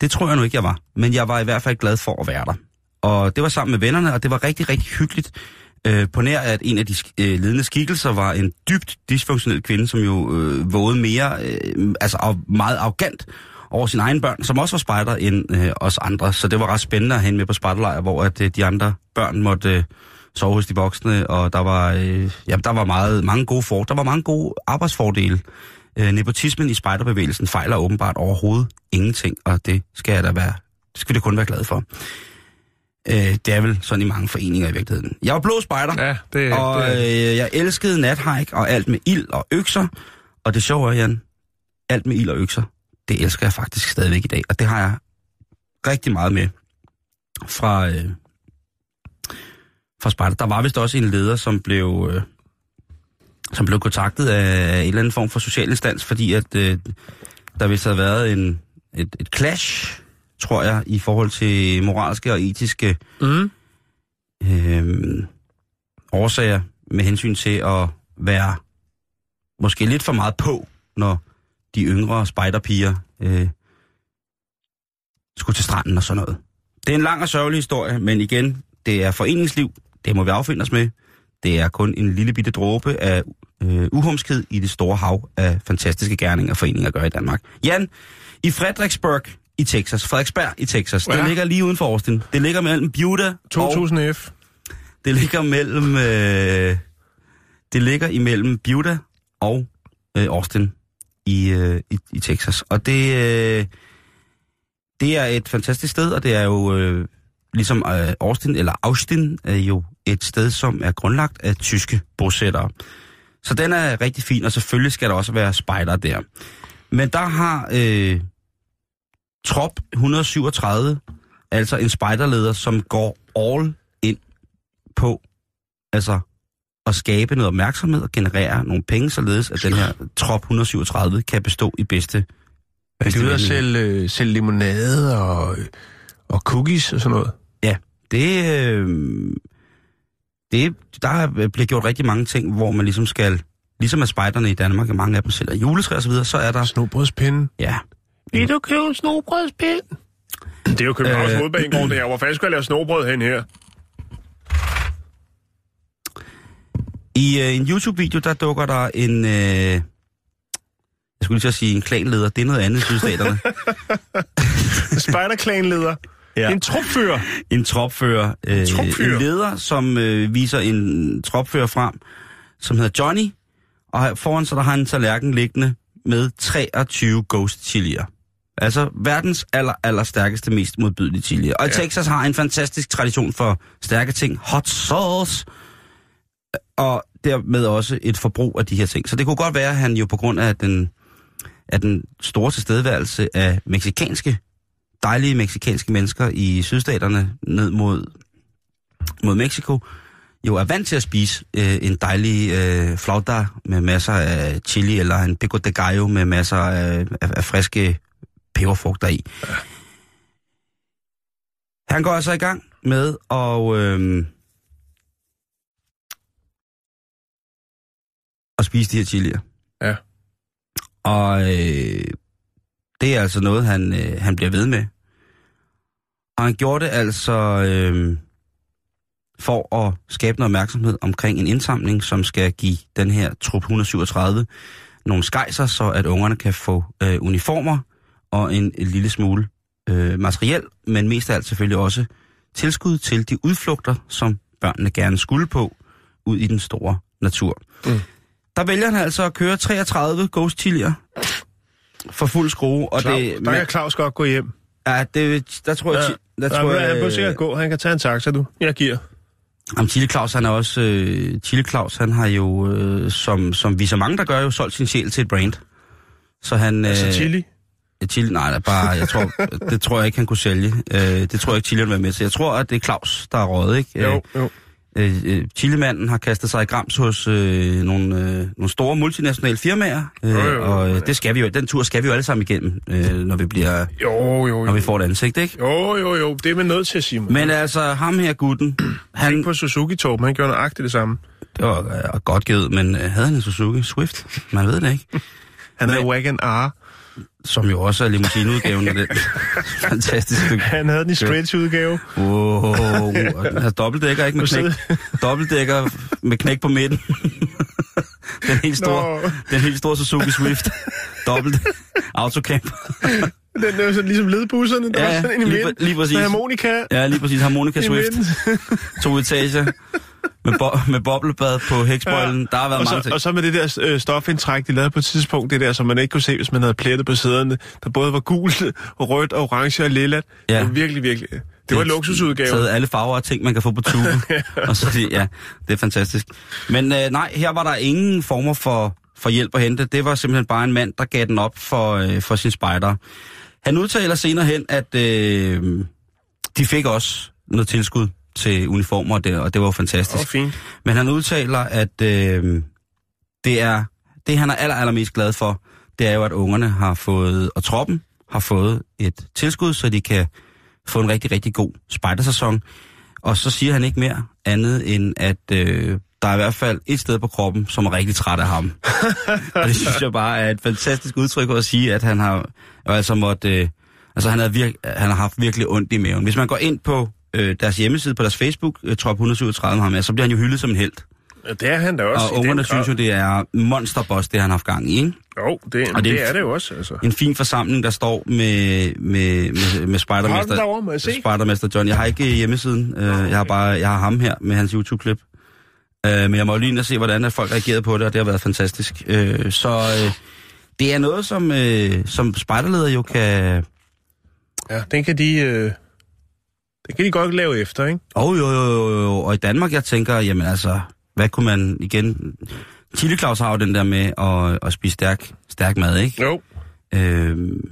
Det tror jeg nu ikke, jeg var. Men jeg var i hvert fald glad for at være der. Og det var sammen med vennerne, og det var rigtig, rigtig hyggeligt. Øh, på nær, at en af de sk- øh, ledende skikkelser var en dybt dysfunktionel kvinde, som jo øh, vågede mere, øh, altså og meget arrogant over sine egne børn, som også var spejder end øh, os andre. Så det var ret spændende at have med på spejderlejr, hvor at, øh, de andre børn måtte øh, sove hos de voksne, og der var, øh, ja, der var meget, mange gode for, der var mange gode arbejdsfordele. Øh, nepotismen i spejderbevægelsen fejler åbenbart overhovedet ingenting, og det skal jeg da være, det skal vi da kun være glad for. Øh, det er vel sådan i mange foreninger i virkeligheden. Jeg var blå spejder, Ja, det, og det øh, jeg elskede nathike og alt med ild og økser. Og det sjove er, Jan, alt med ild og økser, det elsker jeg faktisk stadigvæk i dag. Og det har jeg rigtig meget med fra, øh, fra Sparta. Der var vist også en leder, som blev, øh, som blev kontaktet af en eller anden form for social instans, fordi at øh, der vist havde været en, et, et clash, tror jeg, i forhold til moralske og etiske mm. øh, årsager med hensyn til at være måske lidt for meget på, når de yngre spejderpiger øh, skulle til stranden og sådan noget. Det er en lang og sørgelig historie, men igen, det er foreningsliv, det må vi affinde os med. Det er kun en lille bitte dråbe af øh, uhumskhed i det store hav af fantastiske gerninger, foreninger gør i Danmark. Jan, i Fredericksburg i Texas, Frederiksberg i Texas, ja. Det ligger lige uden for Austin. Det ligger mellem Buda og 2000 F. det ligger mellem... Øh, det ligger imellem Buda og øh, Austin i, øh, i, i Texas. Og det, øh, det er et fantastisk sted, og det er jo øh, ligesom øh, Austin, eller Austin, er jo et sted, som er grundlagt af tyske bosættere. Så den er rigtig fin, og selvfølgelig skal der også være spejder der. Men der har øh, Trop 137, altså en spejderleder, som går all in på altså at skabe noget opmærksomhed og generere nogle penge, således at den her trop 137 kan bestå i bedste Er bedste de ude at sælge, øh, sælge limonade og, og cookies og sådan noget? Ja, det, øh, det, der er- bliver gjort rigtig mange ting, hvor man ligesom skal, ligesom at spejderne i Danmark, og mange af dem sælger juletræ og så videre, så er der, Snobrødspinde. ja, Vil du købe en snobrødspind? Det er jo Københavns Øh. øh... Hovedbanegård, det her. Hvor fanden skal jeg lave snobrød hen her? I øh, en YouTube-video, der dukker der en, øh, skulle lige at sige en klanleder, det er noget andet i sydstaterne. *laughs* Spider-clan-leder. Ja. En trupfører. en tropfører, øh, tropfører? en leder, som øh, viser en tropfører frem, som hedder Johnny, og foran sig der har han en tallerken liggende med 23 ghost chilier. Altså verdens aller, aller stærkeste, mest modbydelige chilier. Og ja. Texas har en fantastisk tradition for stærke ting. Hot sauce. Og dermed også et forbrug af de her ting. Så det kunne godt være, at han jo på grund af den, af den store tilstedeværelse af meksikanske, dejlige meksikanske mennesker i sydstaterne ned mod, mod Mexico, jo er vant til at spise øh, en dejlig øh, flauta med masser af chili, eller en pico de gallo med masser af, af, af friske peberfrugter i. Han går altså i gang med at, øh, at spise de her chilier. Ja. Og øh, det er altså noget, han, øh, han bliver ved med. Og han gjorde det altså øh, for at skabe noget opmærksomhed omkring en indsamling, som skal give den her trup 137 nogle skejser, så at ungerne kan få øh, uniformer og en, en lille smule øh, materiel, men mest af alt selvfølgelig også tilskud til de udflugter, som børnene gerne skulle på ud i den store natur. Mm. Der vælger han altså at køre 33 ghost chilier for fuld skrue, og Claus, det, der kan Claus godt gå hjem. ja, det, der tror jeg, Ja, der, der tror jeg, han må sikkert gå. Han kan tage en taxa, du. Jeg giver. Om Chile Claus, han er også... Øh, Chile Claus, han har jo, øh, som, som vi så mange, der gør, jo solgt sin sjæl til et brand. Så han... Altså øh, chili. Nej, bare, jeg tror, *laughs* det tror jeg ikke, han kunne sælge. Øh, det tror jeg ikke, Chile vil være med til. Jeg tror, at det er Claus, der er rådet, ikke? Jo, jo. Øh, øh, Chilemanden har kastet sig i grams hos øh, nogle, øh, nogle store multinationale firmaer, øh, Jo, jo, jo. og øh, det skal vi jo, den tur skal vi jo alle sammen igennem, øh, når vi bliver, Jo, jo, når vi jo. får et ansigt, ikke? Jo, jo, jo. Det er man nødt til, Simon. Men altså, ham her gutten, *clears throat* han, på Suzuki Torben, han gjorde nøjagtigt det samme. det var øh, godt givet, men øh, havde han en Suzuki Swift? Man ved det ikke. Han havde Wagon R. Som jo også er limousineudgaven af den *laughs* fantastiske stykke. Han havde den i stretch-udgave. Wow, den har dobbeltdækker, ikke med knæk. *laughs* Dobbeltdækker med knæk på midten. *laughs* den helt store, Nå. den helt store Suzuki Swift. Dobbelt autocamp. Den er jo sådan ligesom ledbusserne, der Ja, var sådan en i lige midten. præ- lige præcis. Med harmonika Ja, lige præcis. Harmonica i Swift. To etager. Med, bo- med boblebad på hækspoilen. Der har været og, mange så, ting. og så med det der øh, stofindtræk, de lavede på et tidspunkt, det der, som man ikke kunne se, hvis man havde plettet på sæderne, der både var gult, og *laughs* rødt, og orange og lilla. Ja. Det var virkelig, virkelig... Det var en luksusudgave. Taget alle farver og ting, man kan få på tuben. *laughs* og så, det- ja, det er fantastisk. Men øh, nej, her var der ingen former for, for hjælp at hente. Det var simpelthen bare en mand, der gav den op for, øh, for sin spejder. Han udtaler senere hen, at øh, de fik også noget tilskud til uniformer, og det, og det var jo fantastisk. Åh, fint. Men han udtaler, at øh, det er det, han er aller, allermest glad for, det er jo, at ungerne har fået, og troppen har fået et tilskud, så de kan få en rigtig, rigtig god spejdersæson. Og så siger han ikke mere andet, end at øh, der er i hvert fald et sted på kroppen, som er rigtig træt af ham. *laughs* og det synes jeg bare er et fantastisk udtryk at sige, at han har altså måtte... Øh, altså han har, virk, han har haft virkelig ondt i maven. Hvis man går ind på øh, deres hjemmeside, på deres Facebook, øh, Trop 137 har med, så bliver han jo hyldet som en held. Det er han da også. Og ungerne synes jo, det er monsterboss, det han har haft gang i, ikke? Jo, det, Og det er det, en- er det jo også, altså. En fin forsamling, der står med, med, med, med Spidermester, derovre? Spidermester John. Jeg har ikke hjemmesiden. Øh, jeg har bare jeg har ham her med hans YouTube-klip. Øh, men jeg må lige ind og se, hvordan at folk reagerede på det, og det har været fantastisk. Øh, så øh, det er noget, som, øh, som spejderleder jo kan... Ja, den kan de... Øh, den kan de godt lave efter, ikke? Oh, jo, jo, jo, jo. Og i Danmark, jeg tænker, jamen altså, hvad kunne man igen... Chili Claus har jo den der med at, at spise stærk, stærk mad, ikke? Jo. Øhm,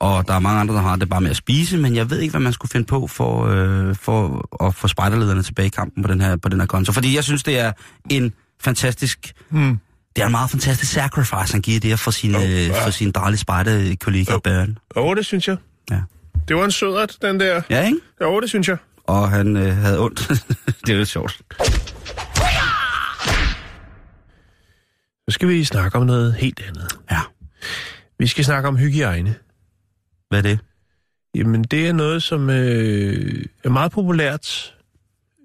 og der er mange andre, der har det bare med at spise, men jeg ved ikke, hvad man skulle finde på for, øh, for at få spejderlederne tilbage i kampen på den her, på den her konto. Fordi jeg synes, det er en fantastisk... Hmm. Det er en meget fantastisk sacrifice, han giver det for sine, oh, ja. for sine dejlige spejderkollegaer og børn. Jo, det synes jeg. Ja. Det var en sødret, den der. ja, ikke? Jo, det synes jeg. Og han øh, havde ondt. *laughs* det er lidt sjovt. Så skal vi snakke om noget helt andet. Ja. Vi skal snakke om hygiejne. Hvad er det? Jamen, det er noget, som øh, er meget populært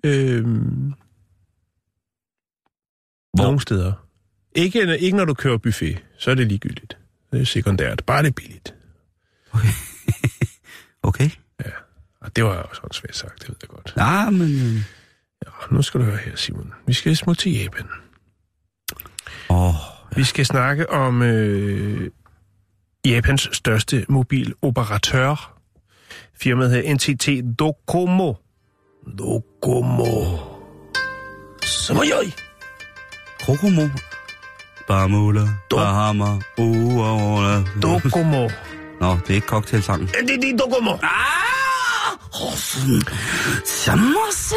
øh, Hvor? nogle steder. Ikke, ikke når du kører buffet, så er det ligegyldigt. Det er sekundært. Bare det er billigt. Okay. Og det var også svært sagt, det ved jeg godt. Ja, men... øh, Ja, nu skal du høre her, Simon. Vi skal smutte til Japan. Åh, Vi skal snakke om øh, Japans største mobiloperatør. Firmaet hedder NTT Docomo. Docomo. Samajoi. Kokomo. Barmula. Dum. Bahama. Uaola. Docomo. Nå, det er ikke cocktailsangen. NTT Docomo. Sammose.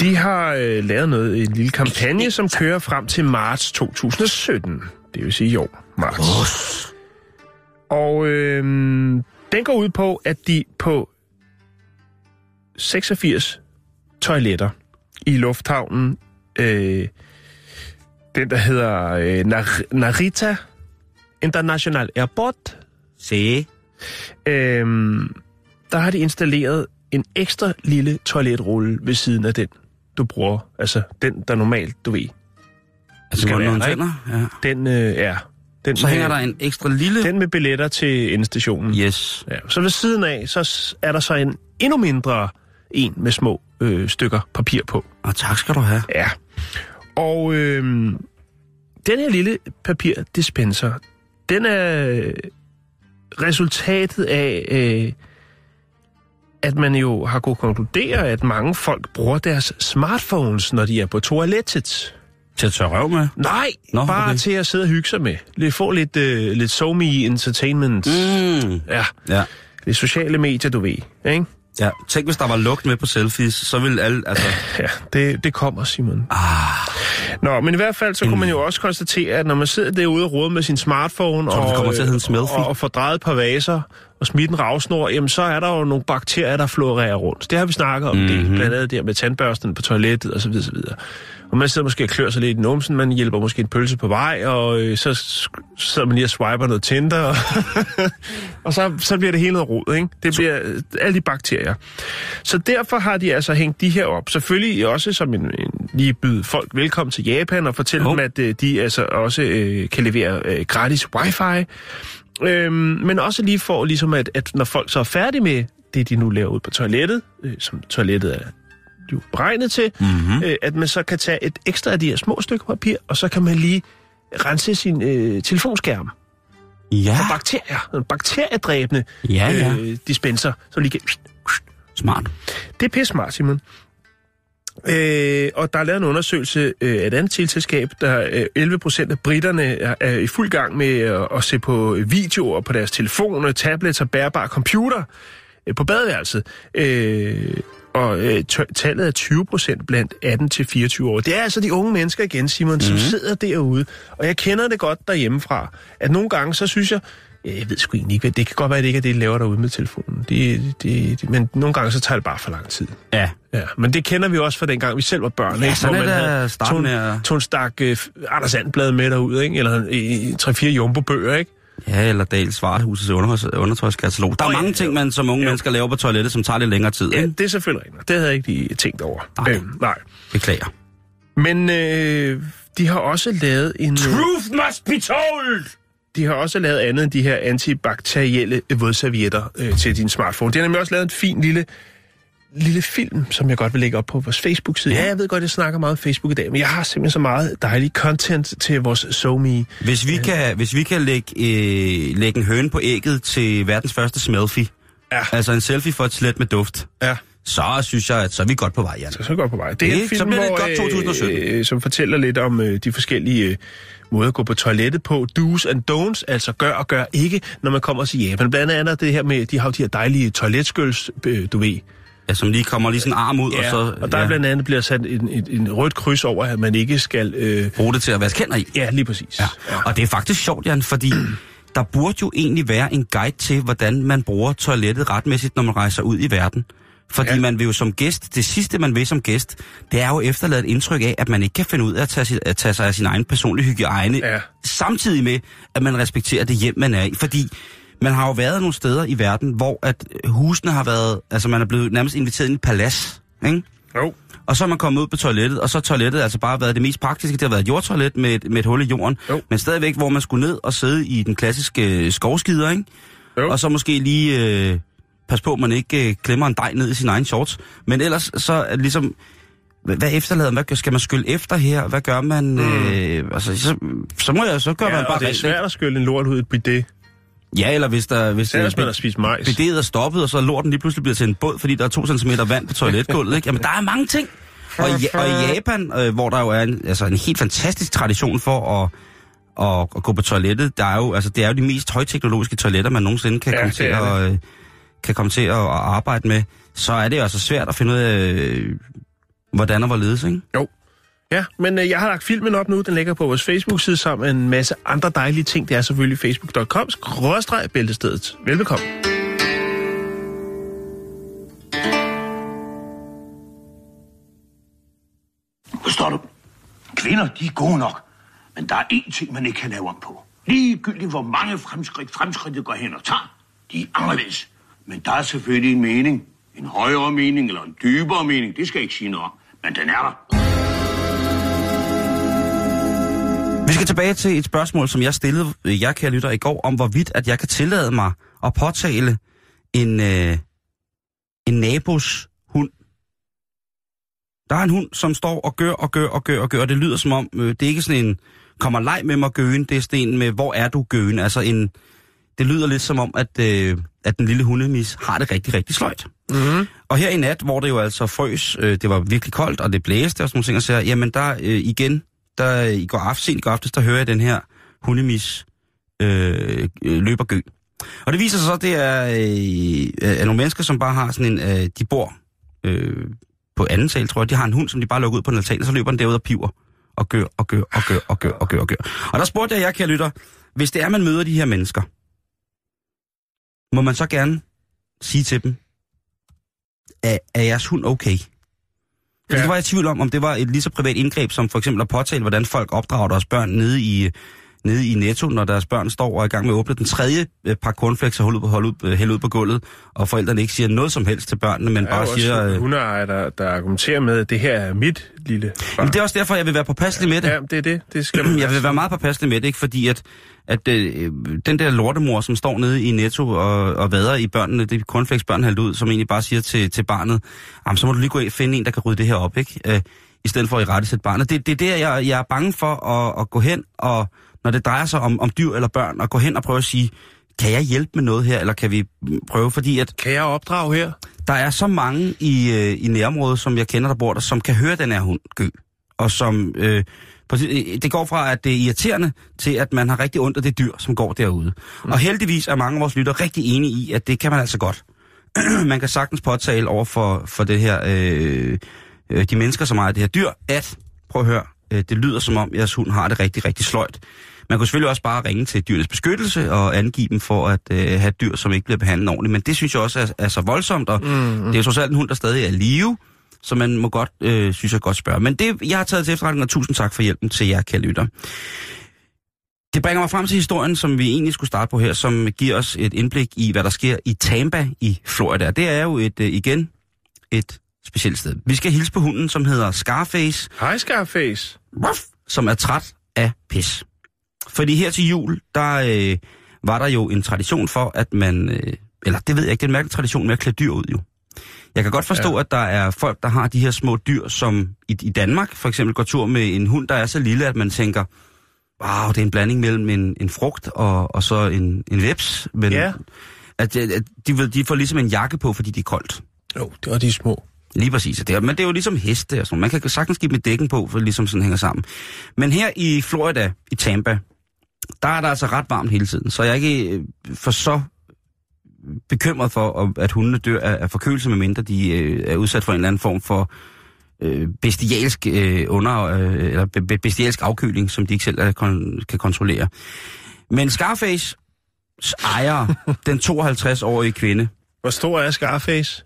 De har øh, lavet noget, en lille kampagne, som kører frem til marts 2017. Det vil sige i år, marts. Og øh, den går ud på, at de på 86 toiletter i lufthavnen, øh, den der hedder øh, Nar- Narita International Airport, Se. øh, der har de installeret en ekstra lille toiletrulle ved siden af den, du bruger. Altså den, der normalt, du ved. Altså, Skal være, tænder? Ja. Den øh, er... Den Så med, hænger der en ekstra lille... Den med billetter til endestationen. Yes. Ja, så ved siden af, så er der så en endnu mindre en med små øh, stykker papir på. Og tak skal du have. Ja. Og øh, den her lille papirdispenser, den er resultatet af, øh, at man jo har kunnet konkludere, at mange folk bruger deres smartphones, når de er på toilettet. Til at tørre røv med. Nej, Nå, bare okay. til at sidde og hygge sig med. Lidt, få lidt, øh, lidt SoMe entertainment. Mm. Ja, Ja. det sociale medier, du ved. Ikke? Ja. Tænk, hvis der var lugt med på selfies, så ville alle... Altså... *laughs* Ja, det, det kommer, Simon. Ah. Nå, men i hvert fald, så kunne man jo også konstatere, at når man sidder derude og roder med sin smartphone Tror og, kommer til at hedde en og, og, og får drejet et par vaser og smidt en ravsnor, jamen så er der jo nogle bakterier, der florerer rundt. Det har vi snakket om, mm-hmm. det, blandt andet der med tandbørsten på toilettet osv. osv. Og man sidder måske og klør sig lidt i numsen, man hjælper måske en pølse på vej, og øh, så sidder man lige og swiper noget Tinder, og, *laughs* og så, så bliver det hele noget rod, ikke? Det bliver øh, alle de bakterier. Så derfor har de altså hængt de her op. Selvfølgelig også som en, en lige byde folk velkommen til Japan og fortælle Jo. dem, at øh, de altså også øh, kan levere øh, gratis wifi. Øhm, men også lige for, ligesom at, at når folk så er færdige med det, de nu laver ud på toilettet, øh, som toilettet er jo beregnet til, mm-hmm. øh, at man så kan tage et ekstra af de her små stykker papir, og så kan man lige rense sin øh, telefonskærm Ja, for bakterier. En bakteriedræbende Ja, ja. Øh, dispenser, så lige kan... smart. Det er pisse smart, Simon. Øh, og der er lavet en undersøgelse øh, af et andet tilselskab, der øh, 11 procent af britterne er, er i fuld gang med at, at se på videoer på deres telefoner, tablets og bærbare computer øh, på badeværelset. Øh, og øh, tallet er 20 procent blandt 18-24 år. Det er altså de unge mennesker igen, Simon, mm. som sidder derude. Og jeg kender det godt derhjemmefra, at nogle gange, så synes jeg, jeg ved sgu egentlig ikke, det kan godt være, at det ikke er det, de laver derude med telefonen. Det, det, det, men nogle gange, så tager det bare for lang tid. Ja. Ja, men det kender vi også fra dengang, vi selv var børn. Ja, ikke? sådan er man havde tog, med at- tog en stak uh, Anders Andblad med derud, ikke? eller en 3-4 jumbo-bøger. Ikke? Ja, eller Dal Svarthusets undertøjs, undertøjskatalog. Der er ja, mange ting, jo. man som unge Jo. mennesker laver på toilettet, som tager lidt længere tid. Ja, Ikke? det er selvfølgelig rigtigt. Det havde jeg ikke lige tænkt over. Nej. Øhm, nej. Beklager. Men øh, de har også lavet en... Øh, Truth must be told! De har også lavet andet end de her antibakterielle vådservietter øh, til din smartphone. De har nemlig også lavet en fin lille lille film, som jeg godt vil lægge op på vores Facebook-side. Ja, jeg ved godt, jeg snakker meget om Facebook i dag, men jeg har simpelthen så meget dejlig content til vores SoMe. Hvis vi kan, hvis vi kan lægge, øh, lægge en høne på ægget til verdens første smelfie, Ja. altså en selfie for et slet med duft, Ja. så synes jeg, at så er vi godt på vej, Jan. Så, så godt på vej. Det er Det- en så film, bliver det hvor, godt 2017. Øh, som fortæller lidt om øh, de forskellige måder at gå på toilettet på. Do's and don'ts, altså gør og gør ikke, når man kommer til Japan. Blandt andet er det her med, de har jo de her dejlige toiletskølls, øh, du ved. Ja, som lige kommer lige sådan en arm ud, Ja, og så og der er blandt andet bliver sat en, en, en rødt kryds over, at man ikke skal... Øh, bruge det til at vaske hænder i. ja, lige præcis. Ja. Og det er faktisk sjovt, Jan, fordi *clears throat* der burde jo egentlig være en guide til, hvordan man bruger toilettet retmæssigt, når man rejser ud i verden. Fordi ja. Man vil jo som gæst, det sidste man vil som gæst, det er jo efterladet et indtryk af, at man ikke kan finde ud af at tage, at tage sig af sin egen personlige hygiejne, Ja. samtidig med, at man respekterer det hjem, man er i. Fordi man har jo været nogle steder i verden, hvor at husene har været, altså man er blevet nærmest inviteret ind i et palads, ikke? Jo. Og så er man kommet ud på toilettet, og så har toilettet altså bare været det mest praktiske. Det har været et jordtoilet med et, med et hul i jorden. Jo. Men stadigvæk, hvor man skulle ned og sidde i den klassiske øh, skovskider, ikke? Jo. Og så måske lige øh, pas på, at man ikke øh, klemmer en dej ned i sin egen shorts. Men ellers så er ligesom... Hvad efterlader man? Hvad skal man skylle efter her? Hvad gør man? Mm. Øh, altså, så, så må jeg, så gør Ja, man bare det er svært at skylle en lort ud i et bidet. Ja, eller hvis der... Hvis, øh, hvis man har spist majs. bidet er stoppet, og så lorten lige pludselig bliver til en båd, fordi der er to centimeter vand på toiletgulvet, ikke? Jamen, der er mange ting. Og i, og i Japan, øh, hvor der jo er en, altså en helt fantastisk tradition for at, at, at gå på toilettet, der er jo, altså, det er jo de mest højteknologiske toiletter, man nogensinde kan, Ja, komme, til at, øh, kan komme til at, at arbejde med. Så er det jo altså svært at finde ud af, øh, hvordan og hvorledes, ikke? Jo. Ja, men øh, jeg har lagt filmen op nu. Den ligger på vores Facebook-side sammen med en masse andre dejlige ting. Det er selvfølgelig facebook.com bæltestedet. Velbekomme. Forstår du? Kvinder, de er gode nok. Men der er én ting, man ikke kan lave om på. Ligegyldigt hvor mange fremskridt fremskridtet går hen og tager. De er anderledes. Men der er selvfølgelig en mening. En højere mening eller en dybere mening. Det skal jeg ikke sige noget om. Men den er der. Vi skal tilbage til et spørgsmål, som jeg stillede øh, jer, kære lytter, i går, om hvorvidt, at jeg kan tillade mig at påtale en, øh, en nabos hund. Der er en hund, som står og gør og gør og gør og gør, og det lyder som om, øh, det er ikke sådan en, kommer leg med mig gøen, det er sådan en med, hvor er du gøen? Altså en, det lyder lidt som om, at, øh, at den lille hundemis har det rigtig, rigtig sløjt. Mm-hmm. Og her i nat, hvor det jo altså frøs, øh, det var virkelig koldt, og det blæste og sådan nogle ting, og så, jamen der øh, igen, der i går aftes, sent går aftes, der hører jeg den her hundemis øh, øh, løber gø. Og det viser sig så, at det er, øh, er nogle mennesker, som bare har sådan en, øh, de bor øh, på anden sal, tror jeg, de har en hund, som de bare lukker ud på en altan, og så løber den derud og piver og gør og gør og gør og gør og gør og gør. Og der spurgte jeg jer, kære lytter, hvis det er, man møder de her mennesker, må man så gerne sige til dem, er, er jeres hund okay? Ja. det var jeg i tvivl om, om det var et lige så privat indgreb, som for eksempel at påtale, hvordan folk opdrager deres børn nede i, nede i Netto, når deres børn står og er i gang med at åbne den tredje øh, par cornflakes og holde ud, holde ud, øh, hælde ud på gulvet, og forældrene ikke siger noget som helst til børnene, men bare siger... Øh, hundeejere, der, der argumenterer med, at det her er mit lille barn. Jamen, det er også derfor, jeg vil være påpasselig med det. Ja, det er det. Det skal man *clears throat* Jeg vil være meget påpasselig med det, ikke? fordi at, at øh, den der lortemor, som står nede i Netto og, og vader i børnene, det er cornflakes børn hældt ud, som egentlig bare siger til, til barnet, så må du lige gå og finde en, der kan rydde det her op, ikke? Øh, i stedet for at i rette sætte barnet. Det, det er der, jeg, jeg er bange for at, at gå hen, og når det drejer sig om, om dyr eller børn, at gå hen og prøve at sige, kan jeg hjælpe med noget her, eller kan vi prøve, fordi at Kan jeg opdrage her? der er så mange i, øh, i nærområdet, som jeg kender, der bor der, som kan høre den her hund gø. Og som, øh, præcis- det går fra, at det er irriterende, til at man har rigtig ondt af det dyr, som går derude. Mm. Og heldigvis er mange af vores lytter rigtig enige i, at det kan man altså godt. *clears throat* man kan sagtens påtale over for, for det her, øh, øh, de mennesker, som ejer det her dyr, at, prøv at høre, øh, det lyder som om, jeres hund har det rigtig, rigtig sløjt. Man kunne selvfølgelig også bare ringe til dyrenes beskyttelse og angive dem for at øh, have dyr, som ikke bliver behandlet ordentligt. Men det synes jeg også er, er så voldsomt, og mm. det er jo trods alt en hund, der stadig er i live, så man må godt, øh, synes jeg godt spørge. Men det, jeg har taget til efterretning, og tusind tak for hjælpen til jer, kære lytter. Det bringer mig frem til historien, som vi egentlig skulle starte på her, som giver os et indblik i, hvad der sker i Tampa i Florida. Det er jo et, øh, igen et specielt sted. Vi skal hilse på hunden, som hedder Scarface, Hej, Scarface. Ruff, som er træt af pis. Fordi her til jul, der øh, var der jo en tradition for, at man... Øh, eller det ved jeg ikke, det er en mærkelig tradition med at klæde dyr ud jo. Jeg kan godt forstå, Ja. at der er folk, der har de her små dyr, som i, i Danmark for eksempel går tur med en hund, der er så lille, at man tænker, wow, det er en blanding mellem en, en frugt og, og så en, en veps. Men Ja. at, at de, de får ligesom en jakke på, fordi de er koldt. Jo, det var de små. Lige præcis. Det er, men det er jo ligesom heste og sådan. Man kan sagtens give dem dækken på, for det ligesom sådan hænger sammen. Men her i Florida, i Tampa, der er der altså ret varmt hele tiden. Så jeg er ikke øh, for så bekymret for, at hundene dør af, forkølelse, medmindre de øh, er udsat for en eller anden form for øh, bestialsk øh, under, øh, eller bestialsk afkøling, som de ikke selv er, kon- kan kontrollere. Men Scarface ejer den 52-årige kvinde, Hvor stor er Scarface?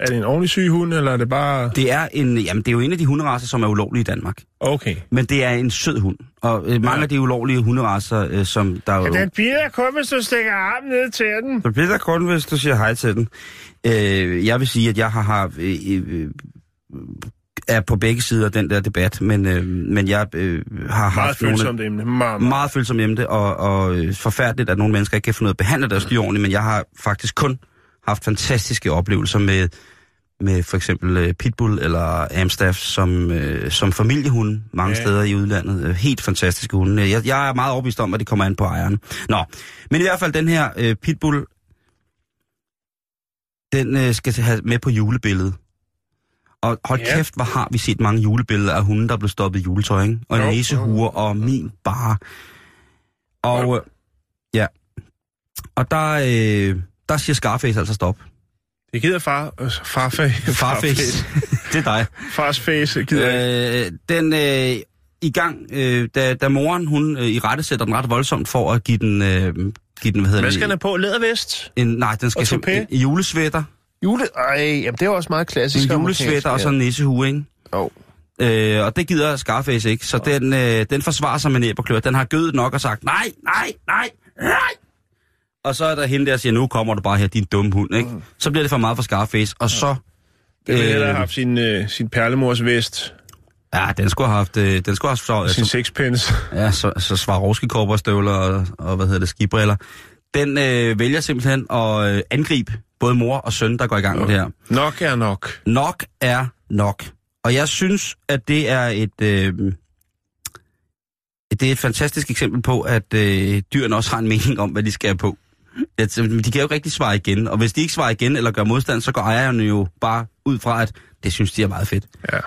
Er det en ordentlig syg hund, eller er det bare... det er, en, jamen, det er jo en af de hunderaser, som er ulovlige i Danmark. Okay. Men det er en sød hund. Og øh, mange Ja. af de ulovlige hunderaser, øh, som der jo... Den bider kun, hvis du stikker armen ned til den. Det bliver der kun, hvis du siger hej til den. Øh, jeg vil sige, at jeg har, har øh, øh, er på begge sider af den der debat, men, øh, men jeg øh, har Meget haft nogle følsomt emne. Meget, meget. meget følsomme emne, og, og øh, forfærdeligt, at nogle mennesker ikke kan finde ud af at behandle deres dyr ordentligt, men jeg har faktisk kun haft fantastiske oplevelser med, med for eksempel øh, Pitbull eller Amstaff som, øh, som familiehunde mange Ja. steder i udlandet. Øh, Helt fantastiske hunde. Jeg, jeg er meget overbevist om, at det kommer an på ejeren. Nå, men i hvert fald den her øh, Pitbull, den øh, skal have med på julebilledet. Og hold Ja. ja. kæft, hvor har vi set mange julebilleder af hunde, der blev stoppet i juletøj, ikke? Og Jo. næsehuer og min bare. Og øh, ja, og der, øh, der siger Scarface altså stop. Det gider far, øh, farfa, Farface, *laughs* det er dig. Fars face gider øh, den øh, i gang, øh, da, da moren hun øh, i rette sætter den ret voldsomt for at give den, øh, give den hvad hedder Hvad skal den på? Lædervest? En, nej, den skal toupet? en julesvætter. Jule... Ej, jamen det er jo også meget klassisk. En julesvætter og sådan en nissehue, ikke? Jo. Øh, og det gider Scarface ikke, så den, øh, den forsvarer sig med næb og klør. Den har gødet nok og sagt, nej, nej, nej, nej. Og så er der hende der, der siger, nu kommer du bare her, din dumme hund, ikke? Så bliver det for meget for Scarface, og så... Det ville hellere have Øh, haft sin, øh, sin perlemors vest, ja, den skulle have haft... Øh, den skulle have haft sin så, sixpence. ja, så, så Swarovski støvler og, og, hvad hedder det, skibriller. Den øh, vælger simpelthen at øh, angribe både mor og søn, der går i gang med det her. Nok er nok. Nok er nok. Og jeg synes, at det er et... Øh, det er et fantastisk eksempel på, at øh, dyrene også har en mening om, hvad de skal have på. Øh, de kan jo ikke rigtig svare igen, og hvis de ikke svarer igen eller gør modstand, så går ejerne jo bare ud fra, at det synes de er meget fedt. Ja.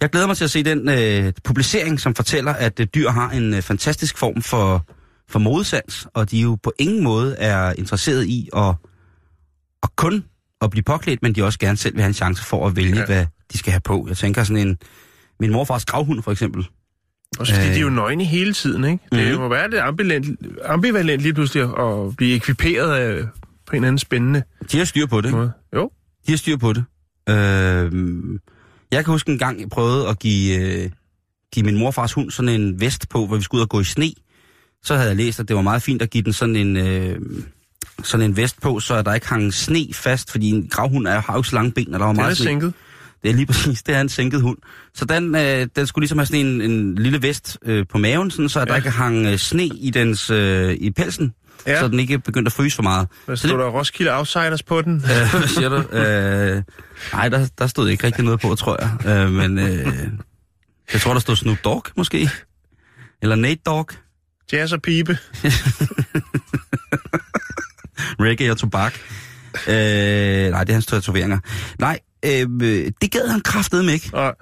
Jeg glæder mig til at se den øh, publicering, som fortæller, at øh, dyr har en øh, fantastisk form for, for modesans, og de jo på ingen måde er interesseret i at, at kun at blive påklædt, men de også gerne selv vil have en chance for at vælge, Ja. ja. hvad de skal have på. Jeg tænker sådan en, min morfars gravhund for eksempel. Og så Øh. de er jo nøgne hele tiden, ikke? Det Mhm. må være lidt ambivalent, ambivalent lige pludselig at blive ekviperet af på en eller anden spændende De har styr på det. ikke? Jo. De har styr på det. Øh, jeg kan huske en gang, jeg prøvede at give, øh, give min morfars hund sådan en vest på, hvor vi skulle ud og gå i sne. Så havde jeg læst, at det var meget fint at give den sådan en, øh, sådan en vest på, så der ikke hang sne fast, fordi en gravhund er, har jo ikke så lange ben, og der var er meget sne. sænket. Det er lige *laughs* præcis, det er en sænket hund. Så den, øh, den skulle ligesom have sådan en, en lille vest øh, på maven, sådan, så ja. der ikke hang øh, sne i, dens, øh, i pelsen, Ja. så den ikke begyndte at fryse for meget. Hvad Så stod der? Roskilde Outsiders på den? *laughs* Øh, hvad siger du? Øh, nej, der, der stod ikke rigtig noget på, tror jeg. Øh, men øh, jeg tror, der stod Snoop Dogg, måske. Eller Nate Dogg. Jazz og pibe. *laughs* Reggae og tobak. Øh, nej, det er hans tatoveringer. Nej, øh, det gad han kraftedeme ikke. Og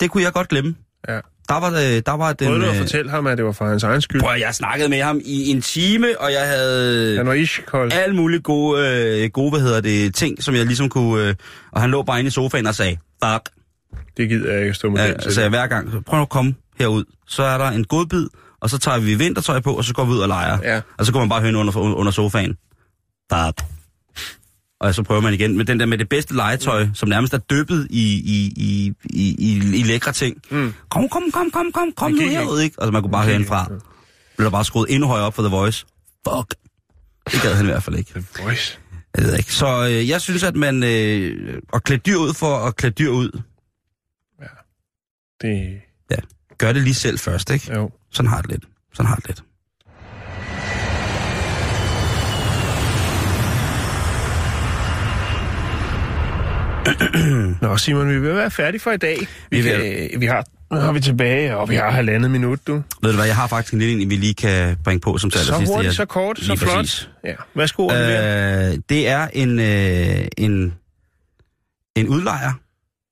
Det kunne jeg godt glemme. Ja. Der var, der var den... prøvede du at øh, fortælle ham, at det var for hans egen skyld? Prøv, jeg snakkede med ham i en time, og jeg havde Han var iskold. alle mulige gode, øh, gode hvad hedder det, ting, som jeg ligesom kunne... Øh, og han lå bare inde i sofaen og sagde, fuck. Det gider jeg ikke stå med Ja, den så jeg hver gang, så prøv nu at komme herud. Så er der en godbid, og så tager vi vintertøj på, og så går vi ud og leger. Ja. Og så går man bare høre under, under sofaen. Fuck. Og så prøver man igen med den der med det bedste legetøj, som nærmest er dyppet i, i, i, i, i, i lækre ting. Mm. Kom, kom, kom, kom, kom, kom nu herud, ikke? Altså man kunne bare høre gik indfra. Blev der bare skruet endnu højere op for The Voice. Fuck. Det gad han i hvert fald ikke. The Voice. Jeg ved ikke. Så øh, jeg synes, at man øh, at klæde dyr ud for at klæde dyr ud, Det... gør det lige selv først, ikke? Jo. Sådan har det lidt. Sådan har det lidt. Nå, Simon, vi vil være færdige for i dag. Vi, Vi kan, vi har, nu har vi tilbage, og vi har halvandet minut, du. Ved du hvad, jeg har faktisk en lille en, vi lige kan bringe på som til Så hurtigt, Jeg- så kort, så flot. præcis. Ja. Værsgo, øh, Øh, det er en, øh, en, en udlejer,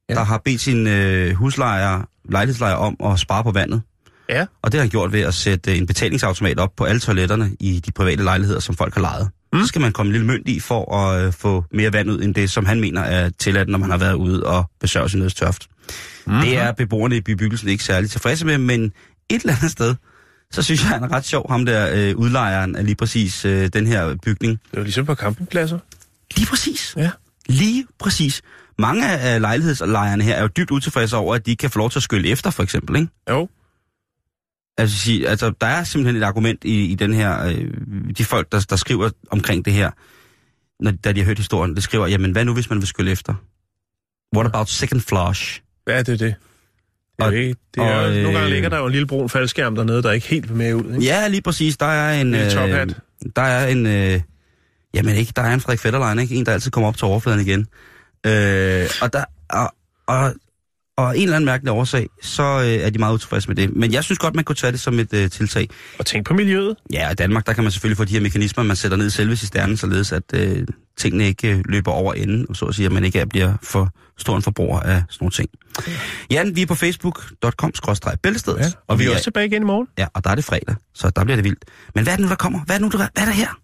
ja. der har bedt sin øh, huslejer, lejlighedslejer om at spare på vandet. Ja. Og det har han gjort ved at sætte en betalingsautomat op på alle toiletterne i de private lejligheder, som folk har lejet. Mm. Så skal man komme en lille mønt i for at øh, få mere vand ud, end det, som han mener er tilladt, når man har været ude og besøge sin nødstørft. Mm-hmm. Det er beboerne i bebyggelsen ikke særlig tilfredse med, men et eller andet sted, så synes jeg, han er ret sjov, ham der øh, udlejeren af lige præcis øh, den her bygning. Det var ligesom på campingpladser. Lige præcis. Ja. Lige præcis. Mange af lejlighedslejerne her er jo dybt utilfredse over, at de ikke kan få lov til at skylle efter, for eksempel. Ikke? Jo. Altså, sige, altså, der er simpelthen et argument i, i den her, øh, de folk, der, der skriver omkring det her, når, da de har hørt historien, det skriver, jamen hvad nu, hvis man vil skylle efter? What about second flush? Det er det. Det er, Og- jo ikke, det er og, og, nogle gange øh, ligger der jo en lille brun faldskærm dernede, der ikke helt med ud. Ikke? Ja, lige præcis. Der er en... Lille tophat. der er en... Øh, jamen ikke, der er en Frederik Fetterlein, ikke? En, der altid kommer op til overfladen igen. Øh, og der... Og, og, og en eller anden mærkelig årsag, så øh, er de meget utilfredse med det. Men jeg synes godt, man kunne tage det som et øh, tiltag. Og tænk på miljøet. Ja, i Danmark, der kan man selvfølgelig få de her mekanismer, man sætter ned i selve cisternen, således at øh, tingene ikke øh, løber over enden, og så at sige, at man ikke bliver for stor en forbruger af sådan nogle ting. Jan, vi er på facebook.com-bæltestedet. Ja, og, og vi er også tilbage igen i morgen. Ja, og der er det fredag, så der bliver det vildt. Men hvad er det nu, der kommer? Hvad er det nu, der, hvad er der her?